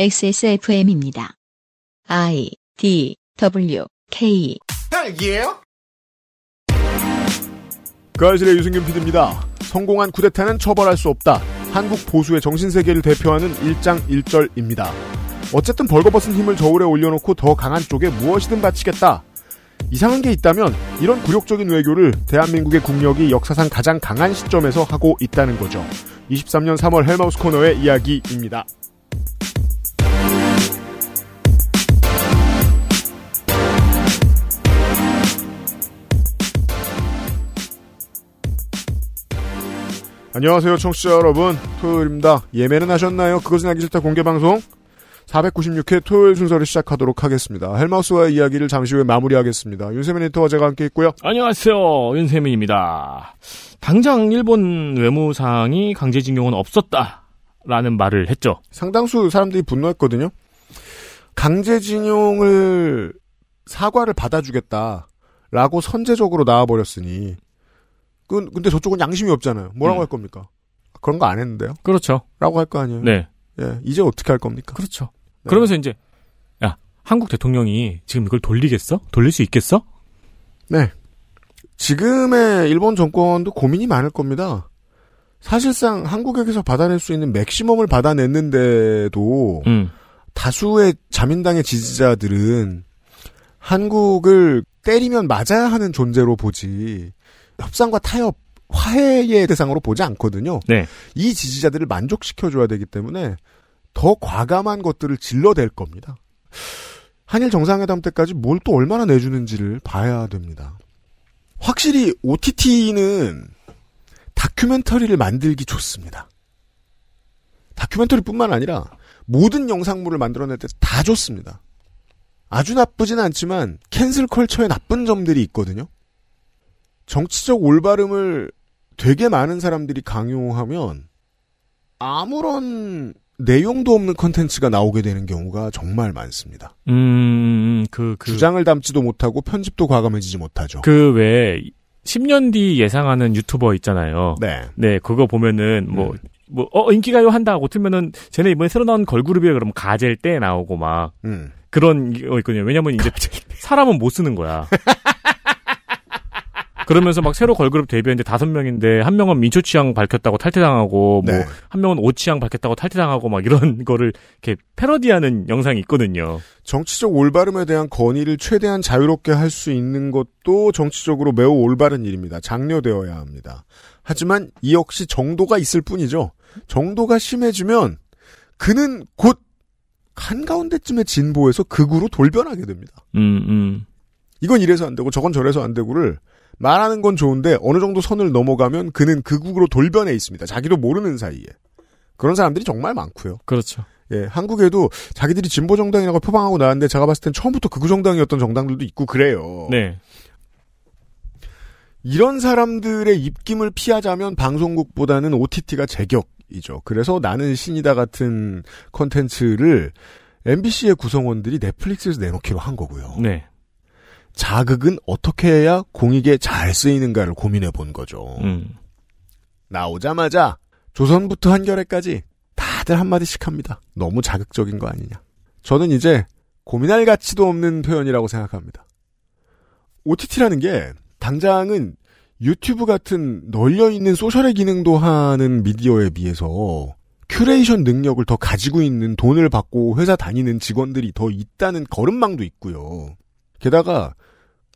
XSFM입니다. I D W K 딸기예요? 그 아실의 유승균 PD입니다. 성공한 쿠데타는 처벌할 수 없다. 한국 보수의 정신세계를 대표하는 일장 일절입니다. 어쨌든 벌거벗은 힘을 저울에 올려놓고 더 강한 쪽에 무엇이든 바치겠다. 이상한 게 있다면 이런 굴욕적인 외교를 대한민국의 국력이 역사상 가장 강한 시점에서 하고 있다는 거죠. 23년 3월 헬마우스 코너의 이야기입니다. 안녕하세요, 청취자 여러분. 토요일입니다. 예매는 하셨나요? 그것은 알기 싫다 공개방송 496회 토요일 순서를 시작하도록 하겠습니다. 헬마우스와의 이야기를 잠시 후에 마무리하겠습니다. 윤세민 에디터와 제가 함께 있고요. 안녕하세요. 윤세민입니다. 당장 일본 외무상이 강제징용은 없었다 라는 말을 했죠. 상당수 사람들이 분노했거든요. 강제징용을 사과를 받아주겠다 라고 선제적으로 나와버렸으니 그 근데 저쪽은 양심이 없잖아요. 뭐라고 음. 할 겁니까? 그런 거 안 했는데요. 그렇죠. 라고 할 거 아니에요. 네. 예, 이제 어떻게 할 겁니까? 그렇죠. 네. 그러면서 이제 야 한국 대통령이 지금 이걸 돌리겠어? 돌릴 수 있겠어? 네. 지금의 일본 정권도 고민이 많을 겁니다. 사실상 한국에게서 받아낼 수 있는 맥시멈을 받아냈는데도 음. 다수의 자민당의 지지자들은 한국을 때리면 맞아야 하는 존재로 보지 협상과 타협, 화해의 대상으로 보지 않거든요. 네. 이 지지자들을 만족시켜줘야 되기 때문에 더 과감한 것들을 질러댈 겁니다. 한일 정상회담 때까지 뭘 또 얼마나 내주는지를 봐야 됩니다. 확실히 OTT는 다큐멘터리를 만들기 좋습니다. 다큐멘터리뿐만 아니라 모든 영상물을 만들어낼 때 다 좋습니다. 아주 나쁘진 않지만 cancel culture의 나쁜 점들이 있거든요. 정치적 올바름을 되게 많은 사람들이 강요하면 아무런 내용도 없는 컨텐츠가 나오게 되는 경우가 정말 많습니다. 음, 그, 그, 주장을 담지도 못하고 편집도 과감해지지 못하죠. 그 외에 10년 뒤 예상하는 유튜버 있잖아요. 네. 네, 그거 보면은 뭐, 음. 뭐, 어, 인기가요 한다고 틀면은, 쟤네 이번에 새로 나온 걸그룹이에 그러면 가젤 때 나오고 막, 음. 그런 거 있거든요. 왜냐면 이제 사람은 못 쓰는 거야. 그러면서 막 새로 걸그룹 데뷔했는데 다섯 명인데 한 명은 민초 취향 밝혔다고 탈퇴당하고 네. 뭐한 명은 오 취향 밝혔다고 탈퇴당하고 막 이런 거를 이렇게 패러디하는 영상이 있거든요. 정치적 올바름에 대한 건의를 최대한 자유롭게 할 수 있는 것도 정치적으로 매우 올바른 일입니다. 장려되어야 합니다. 하지만 이 역시 정도가 있을 뿐이죠. 정도가 심해지면 그는 곧 한가운데쯤의 진보에서 극으로 돌변하게 됩니다. 음, 음. 이건 이래서 안 되고 저건 저래서 안 되고를 말하는 건 좋은데 어느 정도 선을 넘어가면 그는 극으로 돌변해 있습니다. 자기도 모르는 사이에. 그런 사람들이 정말 많고요. 그렇죠. 예, 한국에도 자기들이 진보 정당이라고 표방하고 나왔는데 제가 봤을 땐 처음부터 극우 정당이었던 정당들도 있고 그래요. 네. 이런 사람들의 입김을 피하자면 방송국보다는 OTT가 제격이죠. 그래서 나는 신이다 같은 컨텐츠를 MBC의 구성원들이 넷플릭스에서 내놓기로 한 거고요. 네. 자극은 어떻게 해야 공익에 잘 쓰이는가를 고민해 본 거죠. 음. 나오자마자 조선부터 한겨레까지 다들 한마디씩 합니다. 너무 자극적인 거 아니냐. 저는 이제 고민할 가치도 없는 표현이라고 생각합니다. OTT라는 게 당장은 유튜브 같은 널려있는 social의 기능도 하는 미디어에 비해서 큐레이션 능력을 더 가지고 있는 돈을 받고 회사 다니는 직원들이 더 있다는 거름망도 있고요. 게다가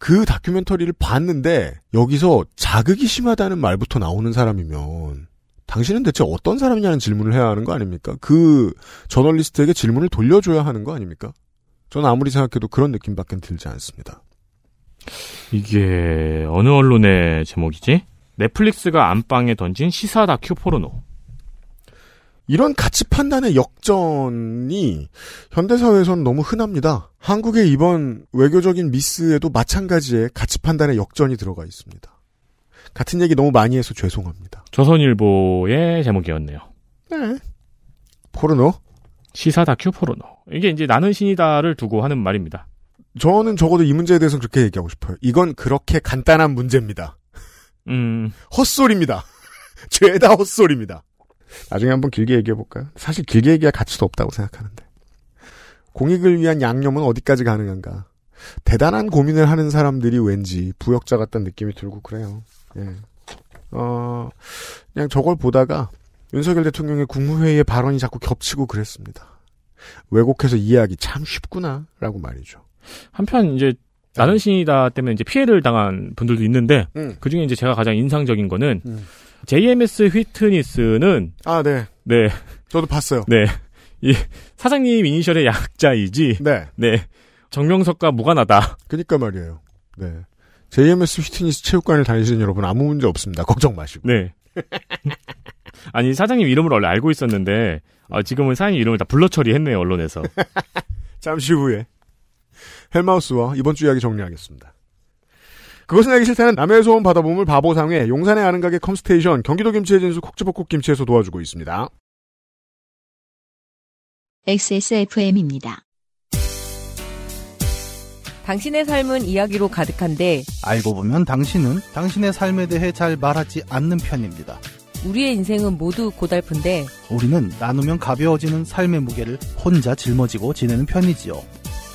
그 다큐멘터리를 봤는데 여기서 자극이 심하다는 말부터 나오는 사람이면 당신은 대체 어떤 사람이냐는 질문을 해야 하는 거 아닙니까? 그 저널리스트에게 질문을 돌려줘야 하는 거 아닙니까? 저는 아무리 생각해도 그런 느낌밖에 들지 않습니다. 이게 어느 언론의 제목이지? 넷플릭스가 안방에 던진 시사 다큐 포르노. 이런 가치 판단의 역전이 현대사회에서는 너무 흔합니다. 한국의 이번 외교적인 미스에도 마찬가지의 가치 판단의 역전이 들어가 있습니다. 같은 얘기 너무 많이 해서 죄송합니다. 조선일보의 제목이었네요. 네. 포르노? 시사 다큐 포르노. 이게 이제 나는 신이다를 두고 하는 말입니다. 저는 적어도 이 문제에 대해서 그렇게 얘기하고 싶어요. 이건 그렇게 간단한 문제입니다. 음, 헛소리입니다. 죄다 헛소리입니다. 나중에 한번 길게 얘기해 볼까요? 사실 길게 얘기할 가치도 없다고 생각하는데. 공익을 위한 양념은 어디까지 가능한가? 대단한 고민을 하는 사람들이 왠지 부역자 같다는 느낌이 들고 그래요. 예. 어, 그냥 저걸 보다가 윤석열 대통령의 국무회의의 발언이 자꾸 겹치고 그랬습니다. 왜곡해서 이해하기 참 쉽구나라고 말이죠. 한편 이제 나는 신이다 때문에 이제 피해를 당한 분들도 있는데 음. 그 중에 이제 제가 가장 인상적인 거는 음. JMS 휘트니스는 아, 네. 네, 저도 봤어요. 네. 이 사장님 이니셜의 약자이지. 네. 네. 정명석과 무관하다. 그니까 말이에요. 네. JMS 휘트니스 체육관을 다니시는 여러분 아무 문제 없습니다. 걱정 마시고. 네. 아니 사장님 이름을 원래 알고 있었는데 아, 지금은 사장님 이름을 다 불러 처리했네요 언론에서. 잠시 후에 헬마우스와 이번 주 이야기 정리하겠습니다. 그것은 알기 싫다는 남의 소원 받아보물 바보상회 용산의 아는 가게 컴스테이션 경기도 김치의 진수 콕지볶국 김치에서 도와주고 있습니다. XSFM입니다. 당신의 삶은 이야기로 가득한데 알고 보면 당신은 당신의 삶에 대해 잘 말하지 않는 편입니다. 우리의 인생은 모두 고달픈데 우리는 나누면 가벼워지는 삶의 무게를 혼자 짊어지고 지내는 편이지요.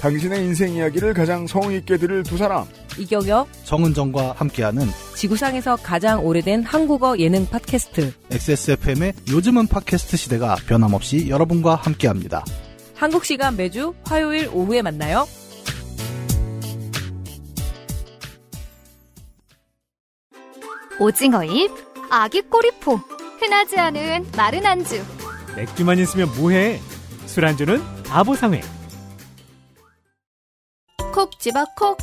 당신의 인생 이야기를 가장 성의 있게 들을 두 사람. 이격여 정은정과 함께하는 지구상에서 가장 오래된 한국어 예능 팟캐스트 XSFM의 요즘은 팟캐스트 시대가 변함없이 여러분과 함께합니다. 한국 시간 매주 화요일 오후에 만나요. 오징어 잎, 아기 꼬리포, 흔하지 않은 마른 안주. 맥주만 있으면 뭐해? 술안주는 바보상회. 콕 집어 콕.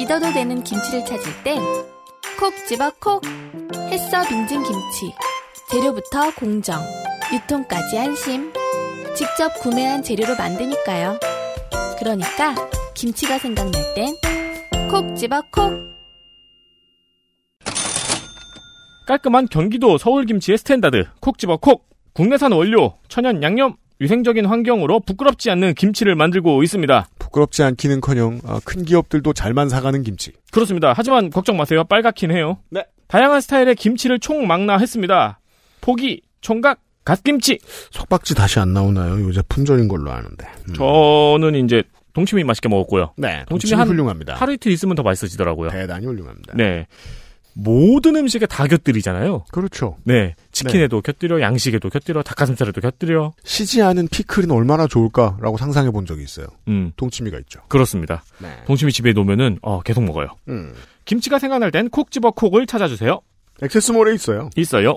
믿어도 되는 김치를 찾을 땐 콕 집어 콕. 햇서 빙진 김치. 재료부터 공정, 유통까지 안심. 직접 구매한 재료로 만드니까요. 그러니까 김치가 생각날 땐 콕 집어 콕. 깔끔한 경기도 서울 김치의 스탠다드 콕 집어 콕 국내산 원료 천연 양념 위생적인 환경으로 부끄럽지 않는 김치를 만들고 있습니다. 부끄럽지 않기는커녕 아, 큰 기업들도 잘만 사가는 김치. 그렇습니다. 하지만 걱정 마세요. 빨갛긴 해요. 네. 다양한 스타일의 김치를 총망라했습니다. 포기, 총각, 갓김치. 섞박지 다시 안 나오나요? 요새 품절인 걸로 아는데. 음. 저는 이제 동치미 맛있게 먹었고요. 네, 동치미 동치미 한- 훌륭합니다. 하루 이틀 있으면 더 맛있어지더라고요. 대단히 훌륭합니다. 네. 모든 음식에 다 곁들이잖아요. 그렇죠. 네. 치킨에도 곁들여, 양식에도 곁들여, 닭가슴살에도 곁들여. 쉬지 않은 피클은 얼마나 좋을까라고 상상해 본 적이 있어요. 음, 동치미가 있죠. 그렇습니다. 네. 동치미 집에 놓으면은, 어, 계속 먹어요. 음. 김치가 생각날 땐 콕 집어 콕을 찾아주세요. 액세스몰에 있어요. 있어요.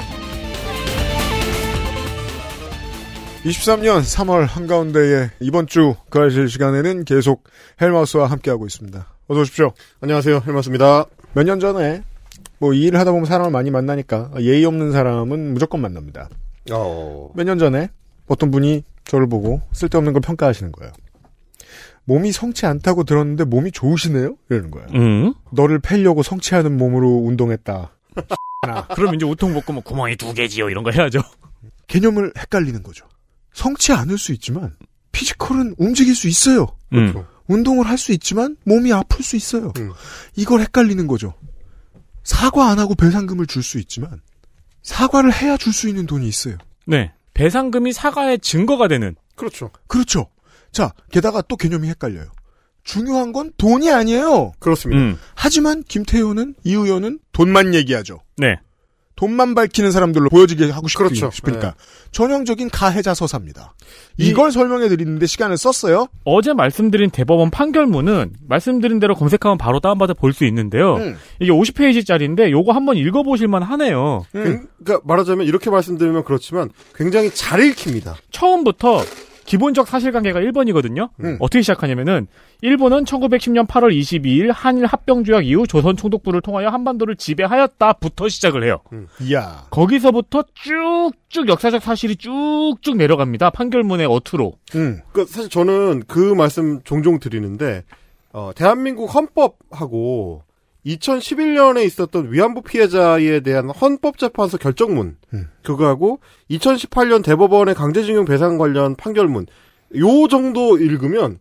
23년 3월 한가운데에 이번 주 그알싫 시간에는 계속 헬마우스와 함께하고 있습니다. 어서 오십시오. 안녕하세요 헬마우스입니다 몇 년 전에 뭐 이 일을 하다 보면 사람을 많이 만나니까 예의 없는 사람은 무조건 만납니다. 어... 몇년 전에 어떤 분이 저를 보고 쓸데없는 걸 평가하시는 거예요. 몸이 성치 않다고 들었는데 몸이 좋으시네요? 이러는 거예요. 음? 너를 패려고 성취하는 몸으로 운동했다. 그럼 이제 우통볶음 구멍이 두 개지요. 이런 거 해야죠. 개념을 헷갈리는 거죠. 성치 않을 수 있지만 피지컬은 움직일 수 있어요. 음. 운동을 할 수 있지만 몸이 아플 수 있어요. 음. 이걸 헷갈리는 거죠. 사과 안 하고 배상금을 줄 수 있지만 사과를 해야 줄 수 있는 돈이 있어요. 네. 배상금이 사과의 증거가 되는. 그렇죠 그렇죠. 자, 게다가 또 개념이 헷갈려요. 중요한 건 돈이 아니에요. 그렇습니다 음. 하지만 김태효는 이 의원은 돈만 얘기하죠. 네. 돈만 밝히는 사람들로 보여지게 하고 싶, 그렇죠. 싶으니까 전형적인 가해자 서사입니다. 이걸 설명해 드리는데 시간을 썼어요. 어제 말씀드린 대법원 판결문은 말씀드린 대로 검색하면 바로 다운받아 볼 수 있는데요. 음. 이게 50페이지짜리인데 요거 한번 읽어보실만 하네요. 음. 그러니까 말하자면 이렇게 말씀드리면 그렇지만 굉장히 잘 읽힙니다 처음부터 기본적 사실관계가 1번이거든요. 음. 어떻게 시작하냐면은 일본은 1910년 8월 22일 한일 합병 조약 이후 조선 총독부를 통하여 한반도를 지배하였다부터 시작을 해요. 이야. 거기서부터 쭉쭉 역사적 사실이 쭉쭉 내려갑니다. 판결문의 어투로. 음. 그 사실 저는 그 말씀 종종 드리는데 어, 대한민국 헌법하고 2011년에 있었던 위안부 피해자에 대한 헌법재판소 결정문 음. 그거하고 2018년 대법원의 강제징용 배상 관련 판결문 요 정도 읽으면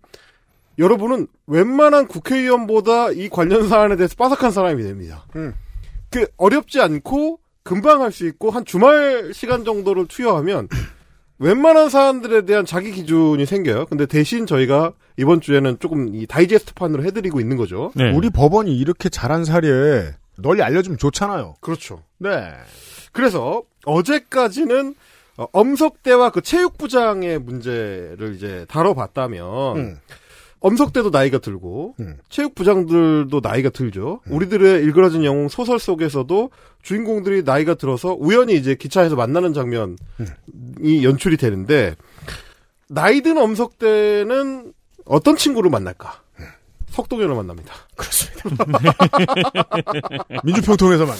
여러분은 웬만한 국회의원보다 이 관련 사안에 대해서 빠삭한 사람이 됩니다. 음. 그 어렵지 않고 금방 할 수 있고 한 주말 시간 정도를 투여하면 웬만한 사안들에 대한 자기 기준이 생겨요. 근데 대신 저희가 이번 주에는 조금 이 다이제스트판으로 해드리고 있는 거죠. 네. 우리 법원이 이렇게 잘한 사례 널리 알려주면 좋잖아요. 그렇죠. 네. 그래서 어제까지는 어, 엄석대와 그 체육부장의 문제를 이제 다뤄봤다면 음. 엄석대도 나이가 들고 음. 체육부장들도 나이가 들죠. 우리들의 일그러진 영웅 소설 속에서도 주인공들이 나이가 들어서 우연히 이제 기차에서 만나는 장면이 연출이 되는데 나이 든 엄석대는 어떤 친구를 만날까? 석동현을 만납니다. 민주평통에서 만.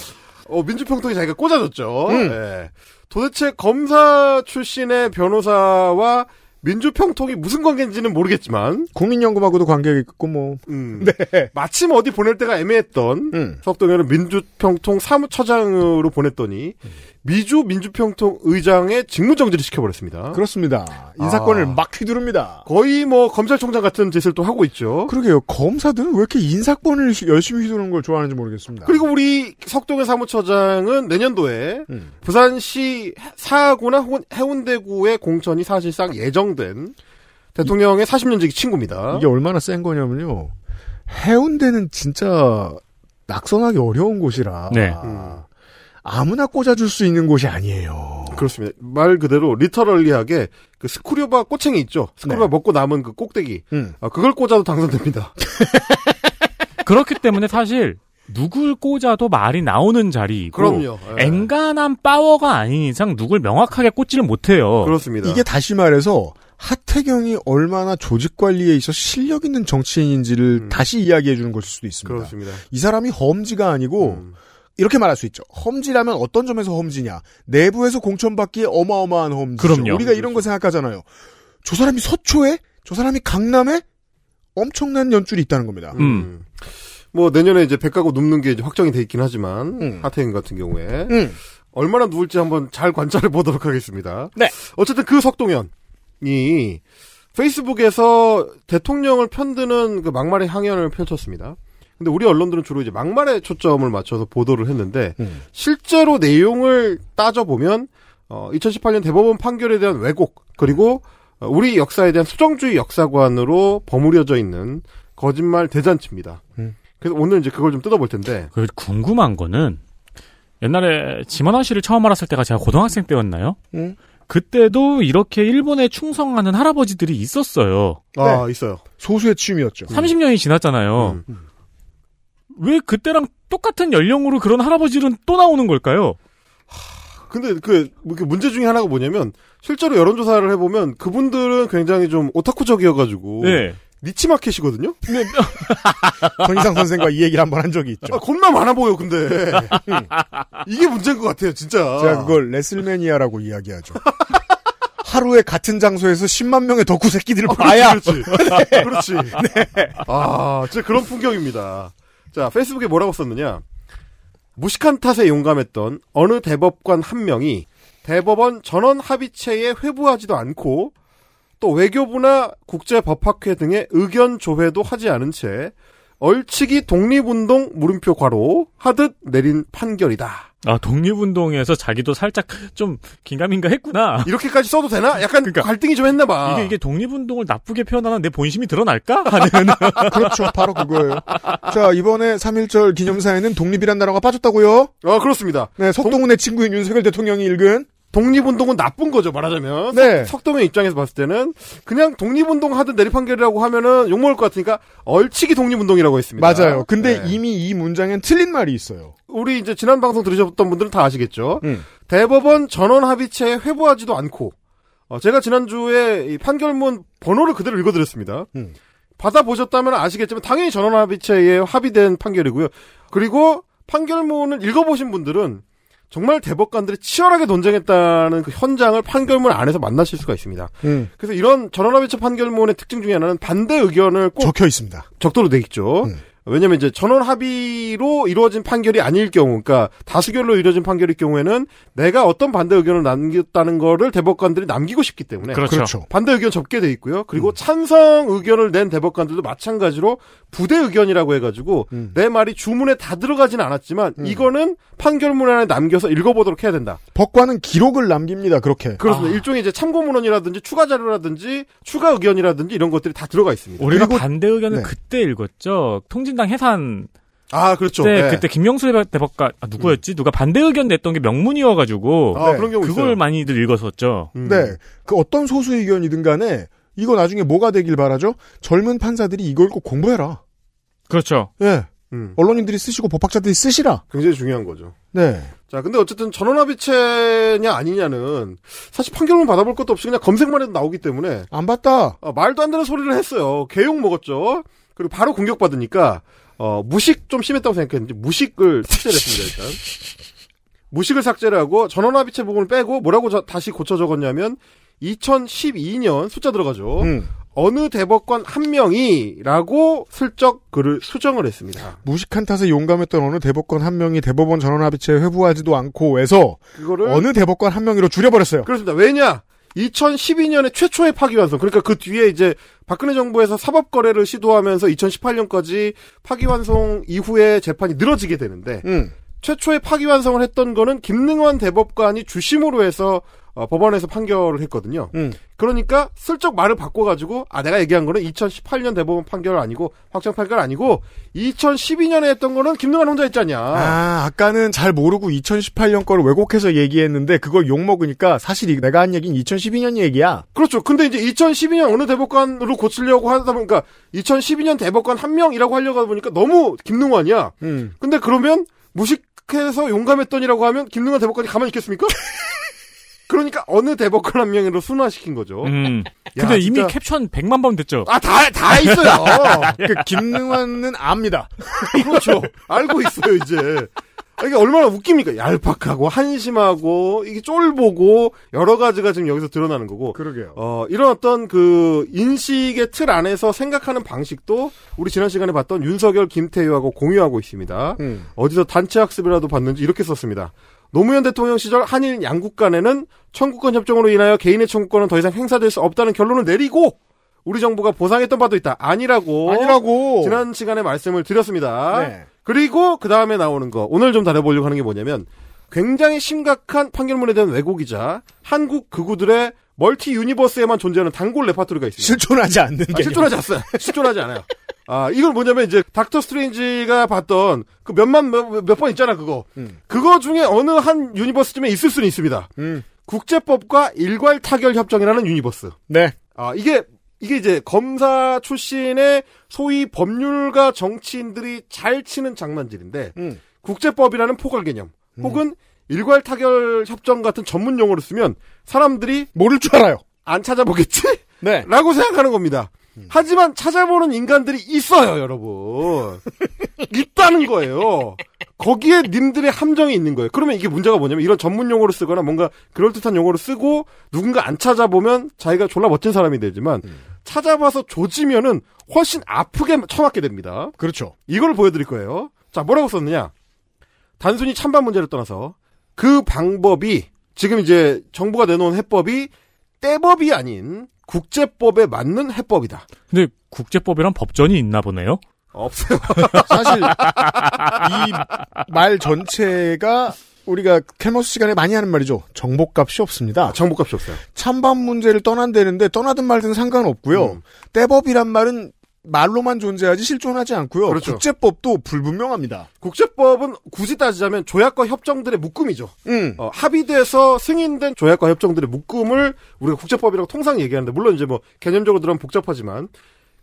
어, 민주평통이 자기가 꽂아줬죠. 음. 예. 도대체 검사 출신의 변호사와 민주평통이 무슨 관계인지는 모르겠지만, 국민연금하고도 관계가 있고 뭐. 음, 마침 어디 보낼 때가 애매했던 음. 석동현은 민주평통 사무처장으로 보냈더니 미주 민주평통 의장의 직무정지를 시켜버렸습니다. 그렇습니다. 인사권을 아. 막 휘두릅니다. 거의 뭐 검찰총장 같은 짓을 또 하고 있죠. 그러게요. 검사들은 왜 이렇게 인사권을 히- 열심히 휘두르는 걸 좋아하는지 모르겠습니다. 그리고 우리 석동현 사무처장은 내년도에 음. 부산시 사구나 혹은 해운대구의 공천이 사실상 예정된 대통령의 40년지기 친구입니다. 이게 얼마나 센 거냐면요. 해운대는 진짜 낙선하기 어려운 곳이라. 네. 음. 아무나 꽂아줄 수 있는 곳이 아니에요. 그렇습니다. 말 그대로 리터럴리하게 그 스쿠류바 꼬챙이 있죠. 스쿠류바 네. 먹고 남은 그 꼭대기. 음. 아, 그걸 꽂아도 당선됩니다. 그렇기 때문에 사실 누굴 꽂아도 말이 나오는 자리이고 그럼요. 예. 앵간한 파워가 아닌 이상 누굴 명확하게 꽂지를 못해요. 그렇습니다. 이게 다시 말해서 하태경이 얼마나 조직 관리에 있어 실력 있는 정치인인지를 음. 다시 이야기해 주는 것일 수도 있습니다. 그렇습니다. 이 사람이 험지가 아니고 음. 이렇게 말할 수 있죠. 험지라면 어떤 점에서 험지냐? 내부에서 공천받기에 어마어마한 험지. 그럼요. 우리가 이런 거 생각하잖아요. 저 사람이 서초에, 저 사람이 강남에 엄청난 연줄이 있다는 겁니다. 음. 뭐 내년에 이제 백가구 눕는 게 이제 확정이 돼 있긴 하지만 음. 하태경 같은 경우에 음. 얼마나 누울지 한번 잘 관찰해 보도록 하겠습니다. 네. 어쨌든 그 석동현이 페이스북에서 대통령을 편드는 그 막말의 항연을 펼쳤습니다. 근데 우리 언론들은 주로 이제 막말에 초점을 맞춰서 보도를 했는데 음. 실제로 내용을 따져 보면 어, 2018년 대법원 판결에 대한 왜곡 그리고 어, 우리 역사에 대한 수정주의 역사관으로 버무려져 있는 거짓말 대잔치입니다. 음. 그래서 오늘 이제 그걸 좀 뜯어볼 텐데 그 궁금한 거는 옛날에 지만원 씨를 처음 알았을 때가 제가 고등학생 때였나요? 음. 그때도 이렇게 일본에 충성하는 할아버지들이 있었어요. 아 있어요. 소수의 취미였죠. 30년이 지났잖아요. 음. 왜 그때랑 똑같은 연령으로 그런 할아버지는 또 나오는 걸까요? 근데 그, 뭐 문제 중에 하나가 뭐냐면, 실제로 여론조사를 해보면, 그분들은 굉장히 좀 오타쿠적이어가지고, 네. 니치 마켓이거든요? 전희상 선생과 이 얘기를 한 번 한 적이 있죠. 아, 겁나 많아 보여, 근데. 이게 문제인 것 같아요, 진짜. 제가 그걸 레슬매니아라고 이야기하죠. 하루에 같은 장소에서 10만 명의 덕후 새끼들을 봐야 그렇지. 그렇지. 아, 진짜 그런 풍경입니다. 자, 페이스북에 뭐라고 썼느냐. 무식한 탓에 용감했던 어느 대법관 한 명이 대법원 전원 합의체에 회부하지도 않고 또 외교부나 국제법학회 등의 의견 조회도 하지 않은 채 얼치기 독립운동 물음표 괄호 하듯 내린 판결이다. 아, 독립운동에서 자기도 살짝 좀 긴가민가 했구나. 이렇게까지 써도 되나? 약간 그러니까. 갈등이 좀 했나 봐. 이게, 이게 독립운동을 나쁘게 표현하는 내 본심이 드러날까? 하는. 그렇죠. 바로 그거예요. 자, 이번에 3.1절 기념사에는 독립이란 단어가 빠졌다고요? 아, 그렇습니다. 네, 석동훈의 친구인 윤석열 대통령이 읽은 독립운동은 나쁜 거죠, 말하자면. 네. 석, 석동의 입장에서 봤을 때는 그냥 독립운동 하든 내리 판결이라고 하면은 욕먹을 것 같으니까 얼치기 독립운동이라고 했습니다. 맞아요. 근데 네. 이미 이 문장엔 틀린 말이 있어요. 우리 이제 지난 방송 들으셨던 분들은 다 아시겠죠? 음. 대법원 전원 합의체에 회부하지도 않고 어, 제가 지난주에 이 판결문 번호를 그대로 읽어드렸습니다. 음. 받아보셨다면 아시겠지만 당연히 전원 합의체에 합의된 판결이고요. 그리고 판결문을 읽어보신 분들은 정말 대법관들이 치열하게 논쟁했다는 그 현장을 판결문 안에서 만나실 수가 있습니다. 음. 그래서 이런 전원합의체 판결문의 특징 중에 하나는 반대 의견을 꼭 적혀 있습니다. 적도로 돼 있죠. 음. 왜냐면 이제 전원 합의로 이루어진 판결이 아닐 경우, 그러니까 다수결로 이루어진 판결일 경우에는 내가 어떤 반대 의견을 남겼다는 거를 대법관들이 남기고 싶기 때문에 그렇죠. 그렇죠. 반대 의견 접게 돼 있고요. 그리고 음. 찬성 의견을 낸 대법관들도 마찬가지로 부대 의견이라고 해가지고 음. 내 말이 주문에 다 들어가진 않았지만 음. 이거는 판결문 안에 남겨서 읽어보도록 해야 된다. 법관은 기록을 남깁니다. 그렇게. 그렇습니다. 일종의 이제 참고문헌이라든지 추가 자료라든지 추가 의견이라든지 이런 것들이 다 들어가 있습니다. 우리가 그리고- 반대 의견을 네. 그때 읽었죠. 통진당 해산 아 그렇죠. 때 네. 그때 김명수 대법관 아, 누구였지? 누가 반대 의견 냈던 게 명문이어가지고 아 네. 그런 경우 그걸 있어요. 많이들 읽었었죠. 음. 네. 그 어떤 소수 의견이든 간에 이거 나중에 뭐가 되길 바라죠? 젊은 판사들이 이걸 꼭 공부해라. 그렇죠. 예. 음. 언론인들이 쓰시고 법학자들이 쓰시라. 굉장히 중요한 거죠. 네. 자, 근데 어쨌든 전원합의체냐 아니냐는 사실 판결문 받아볼 것도 없이 그냥 검색만 해도 나오기 때문에 안 봤다. 어, 말도 안 되는 소리를 했어요. 개욕 먹었죠. 그리고 바로 공격받으니까 어, 무식 좀 심했다고 생각했는지 무식을 삭제를 했습니다. 일단 무식을 삭제를 하고 전원합의체 부분을 빼고 뭐라고 저- 다시 고쳐 적었냐면 2012년 숫자 들어가죠. 음. 어느 대법관 한 명이라고 슬쩍 글을 수정을 했습니다. 무식한 탓에 용감했던 어느 대법관 한 명이 대법원 전원합의체에 회부하지도 않고 해서 그거를 어느 대법관 한 명으로 줄여버렸어요. 그렇습니다. 왜냐? 2012년에 최초의 파기환송. 그러니까 그 뒤에 이제 박근혜 정부에서 사법 거래를 시도하면서 2018년까지 파기환송 이후에 재판이 늘어지게 되는데 음. 최초의 파기환송을 했던 거는 김능환 대법관이 주심으로 해서 어, 법원에서 판결을 했거든요. 음. 그러니까 슬쩍 말을 바꿔가지고 아 내가 얘기한 거는 2018년 대법원 판결 아니고 확정 판결 아니고 2012년에 했던 거는 김능환 혼자 했잖냐. 아, 아까는 잘 모르고 2018년 거를 왜곡해서 얘기했는데 그걸 욕 먹으니까 사실 이- 내가 한 얘기는 2012년 얘기야. 그렇죠. 근데 이제 2012년 어느 대법관으로 고치려고 하다 보니까 2012년 대법관 한 명이라고 하려고 하다 보니까 너무 김능환이야. 음. 근데 그러면 무식해서 용감했더니라고 하면 김능환 대법관이 가만히 있겠습니까? 그러니까 어느 대법관 한 명으로 순화시킨 거죠. 음. 야, 근데 이미 진짜- 캡션 100만 번 됐죠. 아, 다, 다 있어요. 그 김능환은 압니다. 그렇죠. 알고 있어요, 이제. 아, 이게 얼마나 웃깁니까? 얄팍하고, 한심하고, 이게 쫄보고, 여러 가지가 지금 여기서 드러나는 거고. 그러게요. 어, 이런 어떤 그, 인식의 틀 안에서 생각하는 방식도, 우리 지난 시간에 봤던 윤석열, 김태효하고 공유하고 있습니다. 음. 어디서 단체 학습이라도 봤는지 이렇게 썼습니다. 노무현 대통령 시절 한일 양국 간에는 청구권 협정으로 인하여 개인의 청구권은 더 이상 행사될 수 없다는 결론을 내리고 우리 정부가 보상했던 바도 있다. 아니라고. 아니라고. 지난 시간에 말씀을 드렸습니다. 네. 그리고 그 다음에 나오는 거 오늘 좀 다뤄보려고 하는 게 뭐냐면 굉장히 심각한 판결문에 대한 왜곡이자 한국 극우들의 multi universe에만 존재하는 단골 레파토리가 있습니다. 실존하지 않는 아, 게. 실존하지 않았어요. 실존하지 않아요. 아, 이건 뭐냐면 이제 닥터 스트레인지가 봤던 그 몇만 몇번 있잖아 그거. 음. 그거 중에 어느 한 universe쯤에 있을 수는 있습니다. 음. 국제법과 일괄 타결 협정이라는 universe. 네. 아, 이게 이게 이제 검사 출신의 소위 법률가 정치인들이 잘 치는 장난질인데 음. 국제법이라는 포괄 개념 혹은 일괄 타결 협정 같은 전문 용어를 쓰면 사람들이 모를 줄 알아요. 안 찾아보겠지? 네. 라고 생각하는 겁니다. 하지만 찾아보는 인간들이 있어요, 여러분. 있다는 거예요. 거기에 님들의 함정이 있는 거예요. 그러면 이게 문제가 뭐냐면 이런 전문 용어를 쓰거나 뭔가 그럴듯한 용어를 쓰고 누군가 안 찾아보면 자기가 졸라 멋진 사람이 되지만 찾아봐서 조지면은 훨씬 아프게 처맞게 됩니다. 그렇죠. 이걸 보여드릴 거예요. 자, 뭐라고 썼느냐? 단순히 찬반 문제를 떠나서 그 방법이 지금 이제 정부가 내놓은 해법이 때법이 아닌 국제법에 맞는 해법이다. 근데 국제법이란 법전이 있나 보네요. 없어요. 사실 이 말 전체가 우리가 캘머스 시간에 많이 하는 말이죠. 정복값이 없습니다. 정보값이 없어요. 찬반 문제를 떠난다는데 떠나든 말든 상관없고요. 음. 떼법이란 말은 말로만 존재하지 실존하지 않고요. 그렇죠. 국제법도 불분명합니다. 국제법은 굳이 따지자면 조약과 협정들의 묶음이죠. 음. 어, 합의돼서 승인된 조약과 협정들의 묶음을 우리가 국제법이라고 통상 얘기하는데 물론 이제 뭐 개념적으로 들어가면 복잡하지만